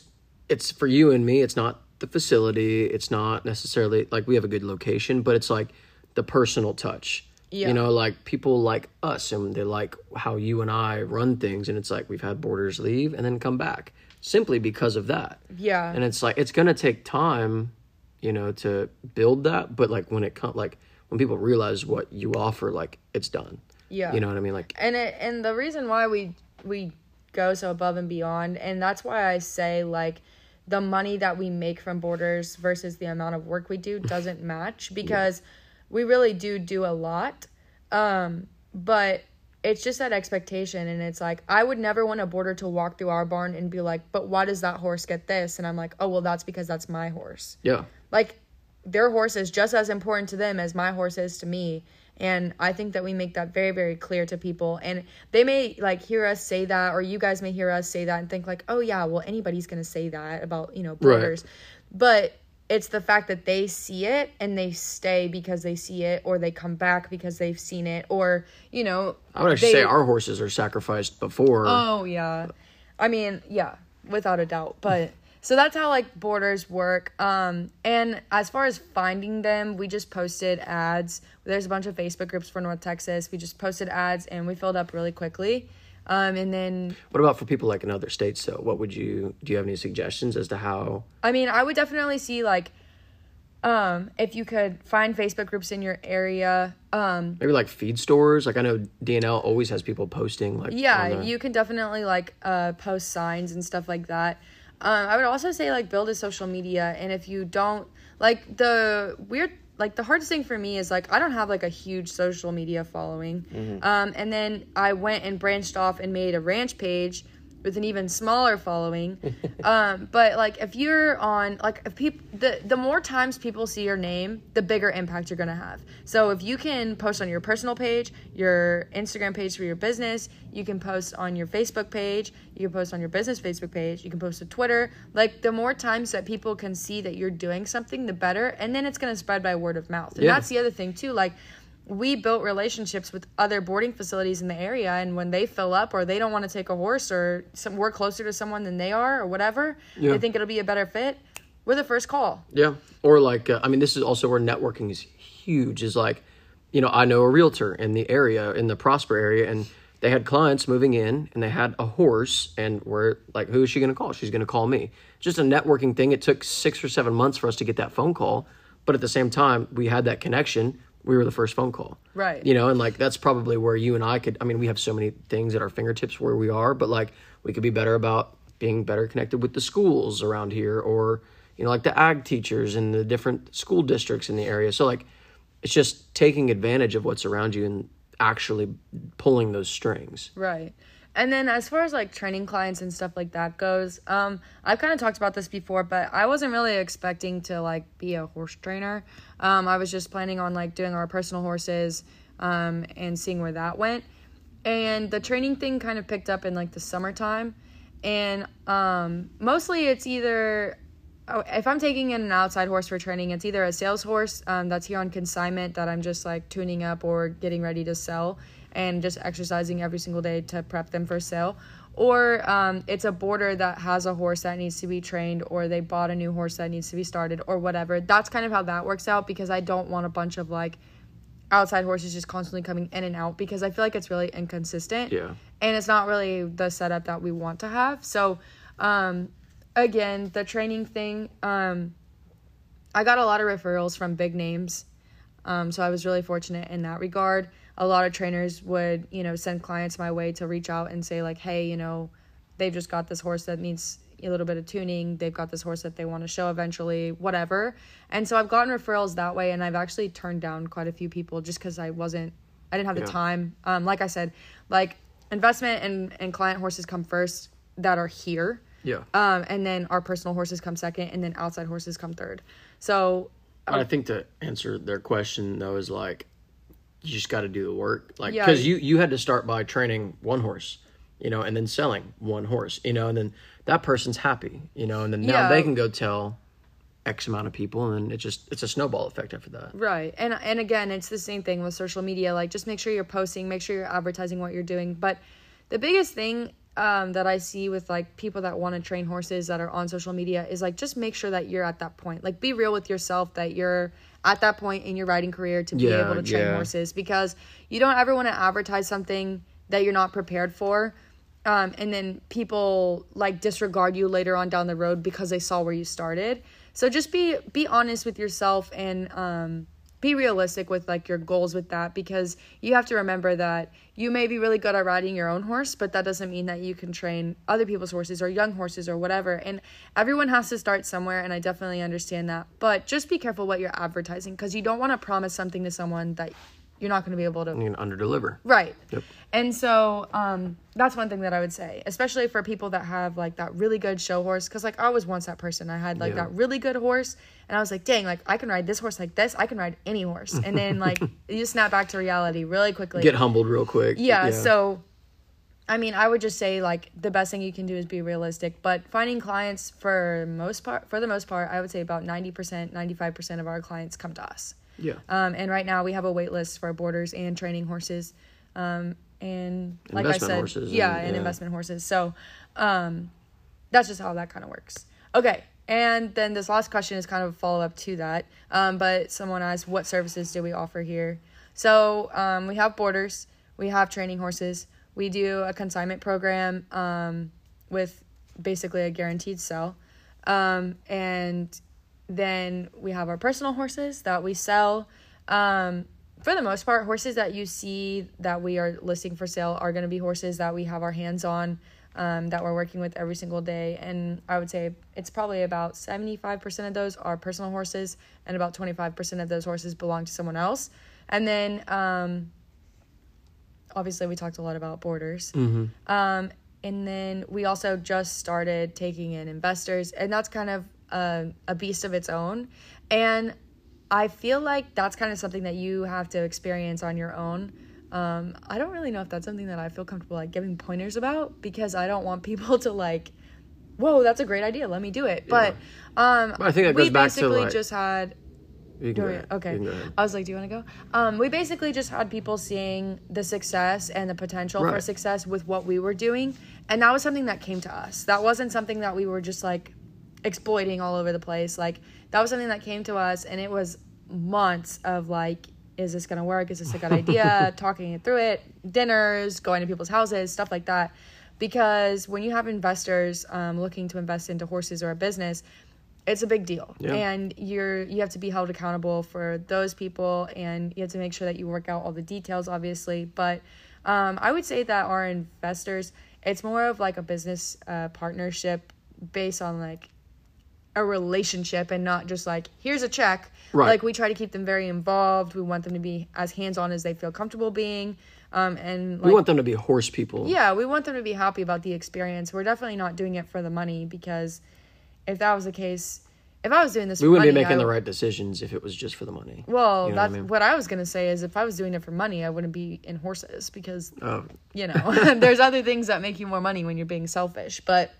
it's for you and me, it's not the facility, it's not necessarily like we have a good location, but it's like the personal touch. Yeah. You know, like people like us and they like how you and I run things and it's like we've had boarders leave and then come back simply because of that. yeah, And it's like it's gonna take time, you know, to build that, but like when it comes like when people realize what you offer, like it's done. yeah. You know what I mean? Like and it and the reason why we we go so above and beyond and that's why i say like the money that we make from boarders versus the amount of work we do doesn't match because we really do do a lot. Um but it's just that expectation and it's like i would never want a boarder to walk through our barn and be like but why does that horse get this? And i'm like oh well that's because that's my horse. Yeah. like their horse is just as important to them as my horse is to me and i think that we make that very very clear to people and they may like hear us say that or you guys may hear us say that and think like oh yeah well anybody's gonna say that about you know boarders but it's the fact that they see it and they stay because they see it or they come back because they've seen it or you know I would actually they- say our horses are sacrificed before. Oh yeah. I mean, yeah, without a doubt. But so that's how like boarders work. Um and as far as finding them, we just posted ads. There's a bunch of Facebook groups for North Texas. We just posted ads and we filled up really quickly. Um and then what about for people like in other states? though? what would you do? You have any suggestions as to how? I mean, I would definitely see like um if you could find Facebook groups in your area. Um Maybe like feed stores. Like I know DNL always has people posting. Like yeah the- you can definitely like uh post signs and stuff like that um i would also say like build a social media and if you don't like the weird like the hardest thing for me is like i don't have like a huge social media following. Um and then i went and branched off and made a ranch page with an even smaller following. Um <laughs> but like if you're on like if people the the more times people see your name the bigger impact you're gonna have. So if you can post on your personal page your instagram page for your business you can post on your facebook page you can post on your business facebook page you can post to twitter. Like the more times that people can see that you're doing something the better. And then it's gonna spread by word of mouth. And Yeah. that's the other thing too. Like we built relationships with other boarding facilities in the area and when they fill up or they don't want to take a horse or some we're closer to someone than they are or whatever Yeah. they think it'll be a better fit we're the first call Yeah. Or like, uh, I mean, this is also where networking is huge. Is like, you know, I know a realtor in the area, in the Prosper area, and they had clients moving in and they had a horse, and we're like, who is she going to call? She's going to call me. Just a networking thing. It took six or seven months for us to get that phone call. But at the same time, we had that connection. We were the first phone call. Right. You know, and like, that's probably where you and I could, I mean, we have so many things at our fingertips where we are, but like, we could be better about being better connected with the schools around here or, you know, like the ag teachers in the different school districts in the area. So like it's just taking advantage of what's around you and actually pulling those strings. Right. And then as far as like training clients and stuff like that goes, um, I've kind of talked about this before, but I wasn't really expecting to like be a horse trainer. Um, I was just planning on like doing our personal horses, um, and seeing where that went. And the training thing kind of picked up in like the summertime, and um, mostly it's either oh, if I'm taking in an outside horse for training, it's either a sales horse um, that's here on consignment that I'm just like tuning up or getting ready to sell and just exercising every single day to prep them for sale. Or um, it's a boarder that has a horse that needs to be trained, or they bought a new horse that needs to be started, or whatever. That's kind of how that works out because I don't want a bunch of like outside horses just constantly coming in and out because I feel like it's really inconsistent Yeah. and it's not really the setup that we want to have. So, um, again, the training thing, um, I got a lot of referrals from big names. Um, so I was really fortunate in that regard. A lot of trainers would, you know, send clients my way to reach out and say like, "Hey, you know, they've just got this horse that needs a little bit of tuning. They've got this horse that they want to show eventually, whatever." And so I've gotten referrals that way, and I've actually turned down quite a few people just because I wasn't, I didn't have the Yeah. time. Um, like I said, like investment and and client horses come first that are here. Yeah. Um, and then our personal horses come second, and then outside horses come third. So I think to answer their question though is like you just got to do the work, like Yeah. because you you had to start by training one horse, you know, and then selling one horse, you know, and then that person's happy, you know, and then now Yeah. they can go tell X amount of people, and then it just it's a snowball effect after that. Right. And and again, it's the same thing with social media. Like just make sure you're posting, make sure you're advertising what you're doing. But the biggest thing um, that I see with like people that want to train horses that are on social media is like just make sure that you're at that point. Like be real with yourself that you're at that point in your riding career to be Yeah, able to train yeah. horses because you don't ever want to advertise something that you're not prepared for. Um, and then people like disregard you later on down the road because they saw where you started. So just be be honest with yourself and um, be realistic with like your goals with that because you have to remember that you may be really good at riding your own horse, but that doesn't mean that you can train other people's horses or young horses or whatever. And everyone has to start somewhere, and I definitely understand that. But just be careful what you're advertising because you don't want to promise something to someone that you're not going to be able to You can under deliver. Right. Yep. And so um, that's one thing that I would say, especially for people that have like that really good show horse. Cause like I was once that person. I had like Yeah. that really good horse, and I was like, dang, like I can ride this horse like this. I can ride any horse. And then <laughs> like you snap back to reality really quickly. Get humbled real quick. yeah, So I mean, I would just say like the best thing you can do is be realistic. But finding clients for most part, for the most part, I would say about ninety percent, ninety five percent of our clients come to us. Yeah. Um, and right now we have a wait list for our boarders and training horses, um, and like Investment I said, horses yeah, and- and investment horses. So, um, that's just how that kind of works. Okay. And then this last question is kind of a follow up to that. Um, but someone asked, what services do we offer here? So um, we have boarders, we have training horses, we do a consignment program um, with basically a guaranteed sell. Um, and then we have our personal horses that we sell. Um, for the most part, horses that you see that we are listing for sale are going to be horses that we have our hands on, um, that we're working with every single day. And I would say it's probably about 75% of those are personal horses, and about 25% of those horses belong to someone else. And then, um, obviously, we talked a lot about borders. Um, and then we also just started taking in investors, and that's kind of a, a beast of its own. And I feel like that's kind of something that you have to experience on your own. Um, I don't really know if that's something that I feel comfortable like giving pointers about because I don't want <laughs> people to like, whoa, that's a great idea, let me do it. But um, I think that we goes back to, basically like- just had You can go yeah, ahead. Okay. You can go ahead. I was like, do you want to go? Um, we basically just had people seeing the success and the potential for success with what we were doing. And that was something that came to us. That wasn't something that we were just like exploiting all over the place. Like, that was something that came to us, and it was months of like, is this going to work? Is this a good idea? <laughs> Talking it through it, dinners, going to people's houses, stuff like that. Because when you have investors um, looking to invest into horses or a business, it's a big deal Yeah. and you're you have to be held accountable for those people and you have to make sure that you work out all the details obviously but um, i would say that our investors it's more of like a business uh, partnership based on like a relationship and not just like here's a check Right. like we try to keep them very involved we want them to be as hands-on as they feel comfortable being um, and like, we want them to be horse people. yeah, we want them to be happy about the experience. We're definitely not doing it for the money because if that was the case, if I was doing this, We for wouldn't money, be making the right decisions if it was just for the money. Well, You know what I that's mean? what I was gonna say. Is if I was doing it for money, I wouldn't be in horses because Oh, you know <laughs> there's other things that make you more money when you're being selfish. But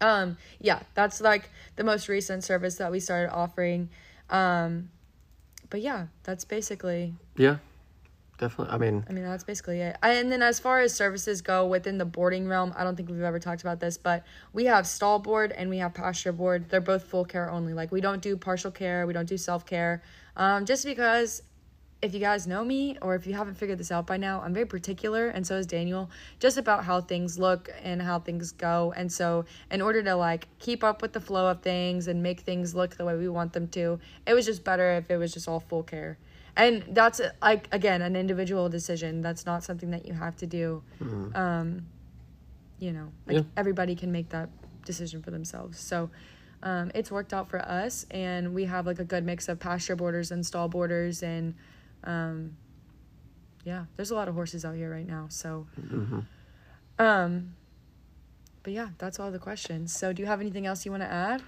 um, yeah, that's like the most recent service that we started offering. Um, but yeah, that's basically yeah, definitely. I mean, I mean, that's basically it. And then as far as services go within the boarding realm, I don't think we've ever talked about this, but we have stall board and we have pasture board. They're both full care only. Like we don't do partial care, we don't do self care. Um, just because if you guys know me or if you haven't figured this out by now, I'm very particular, and so is Daniel, just about how things look and how things go. And so, in order to like keep up with the flow of things and make things look the way we want them to, it was just better if it was just all full care. And that's like again an individual decision. That's not something that you have to do. Um, you know, like Yeah. everybody can make that decision for themselves. So. Um, it's worked out for us, and we have like a good mix of pasture boarders and stall boarders, and um, yeah, there's a lot of horses out here right now. So, Mm-hmm. um, but yeah, that's all the questions. So, do you have anything else you want to add?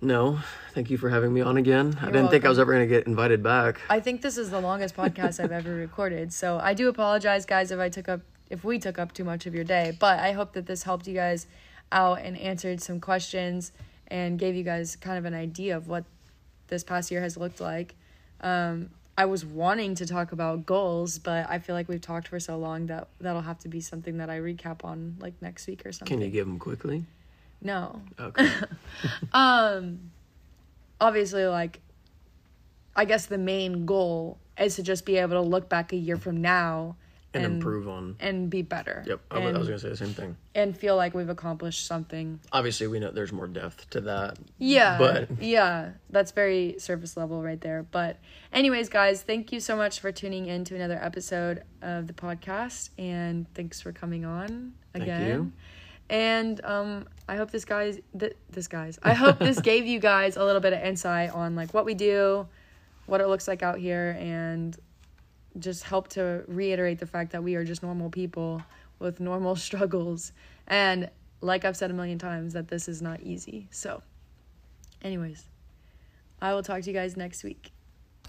no. Thank you for having me on again. I You're didn't think I was ever going to get invited back. I think this is the longest podcast I've ever recorded. So, I do apologize, guys, if I took up if we took up too much of your day. But I hope that this helped you guys out and answered some questions and gave you guys kind of an idea of what this past year has looked like. Um, I was wanting to talk about goals, but I feel like we've talked for so long that that'll have to be something that I recap on like next week or something. Can you give them quickly? No. Okay. <laughs> Um obviously like I guess the main goal is to just be able to look back a year from now and, improve on. and be better. Yep. I, and, was- I was going to say the same thing. and feel like we've accomplished something. Obviously, we know there's more depth to that. Yeah. But- yeah, that's very surface level right there. But anyways, guys, thank you so much for tuning in to another episode of the podcast and thanks for coming on Thank again. you. And um I hope this guys th- this guys. I hope this <laughs> gave you guys a little bit of insight on like what we do, what it looks like out here and just help to reiterate the fact that we are just normal people with normal <laughs> struggles and like I've said a million times that this is not easy. So anyways, I will talk to you guys next week.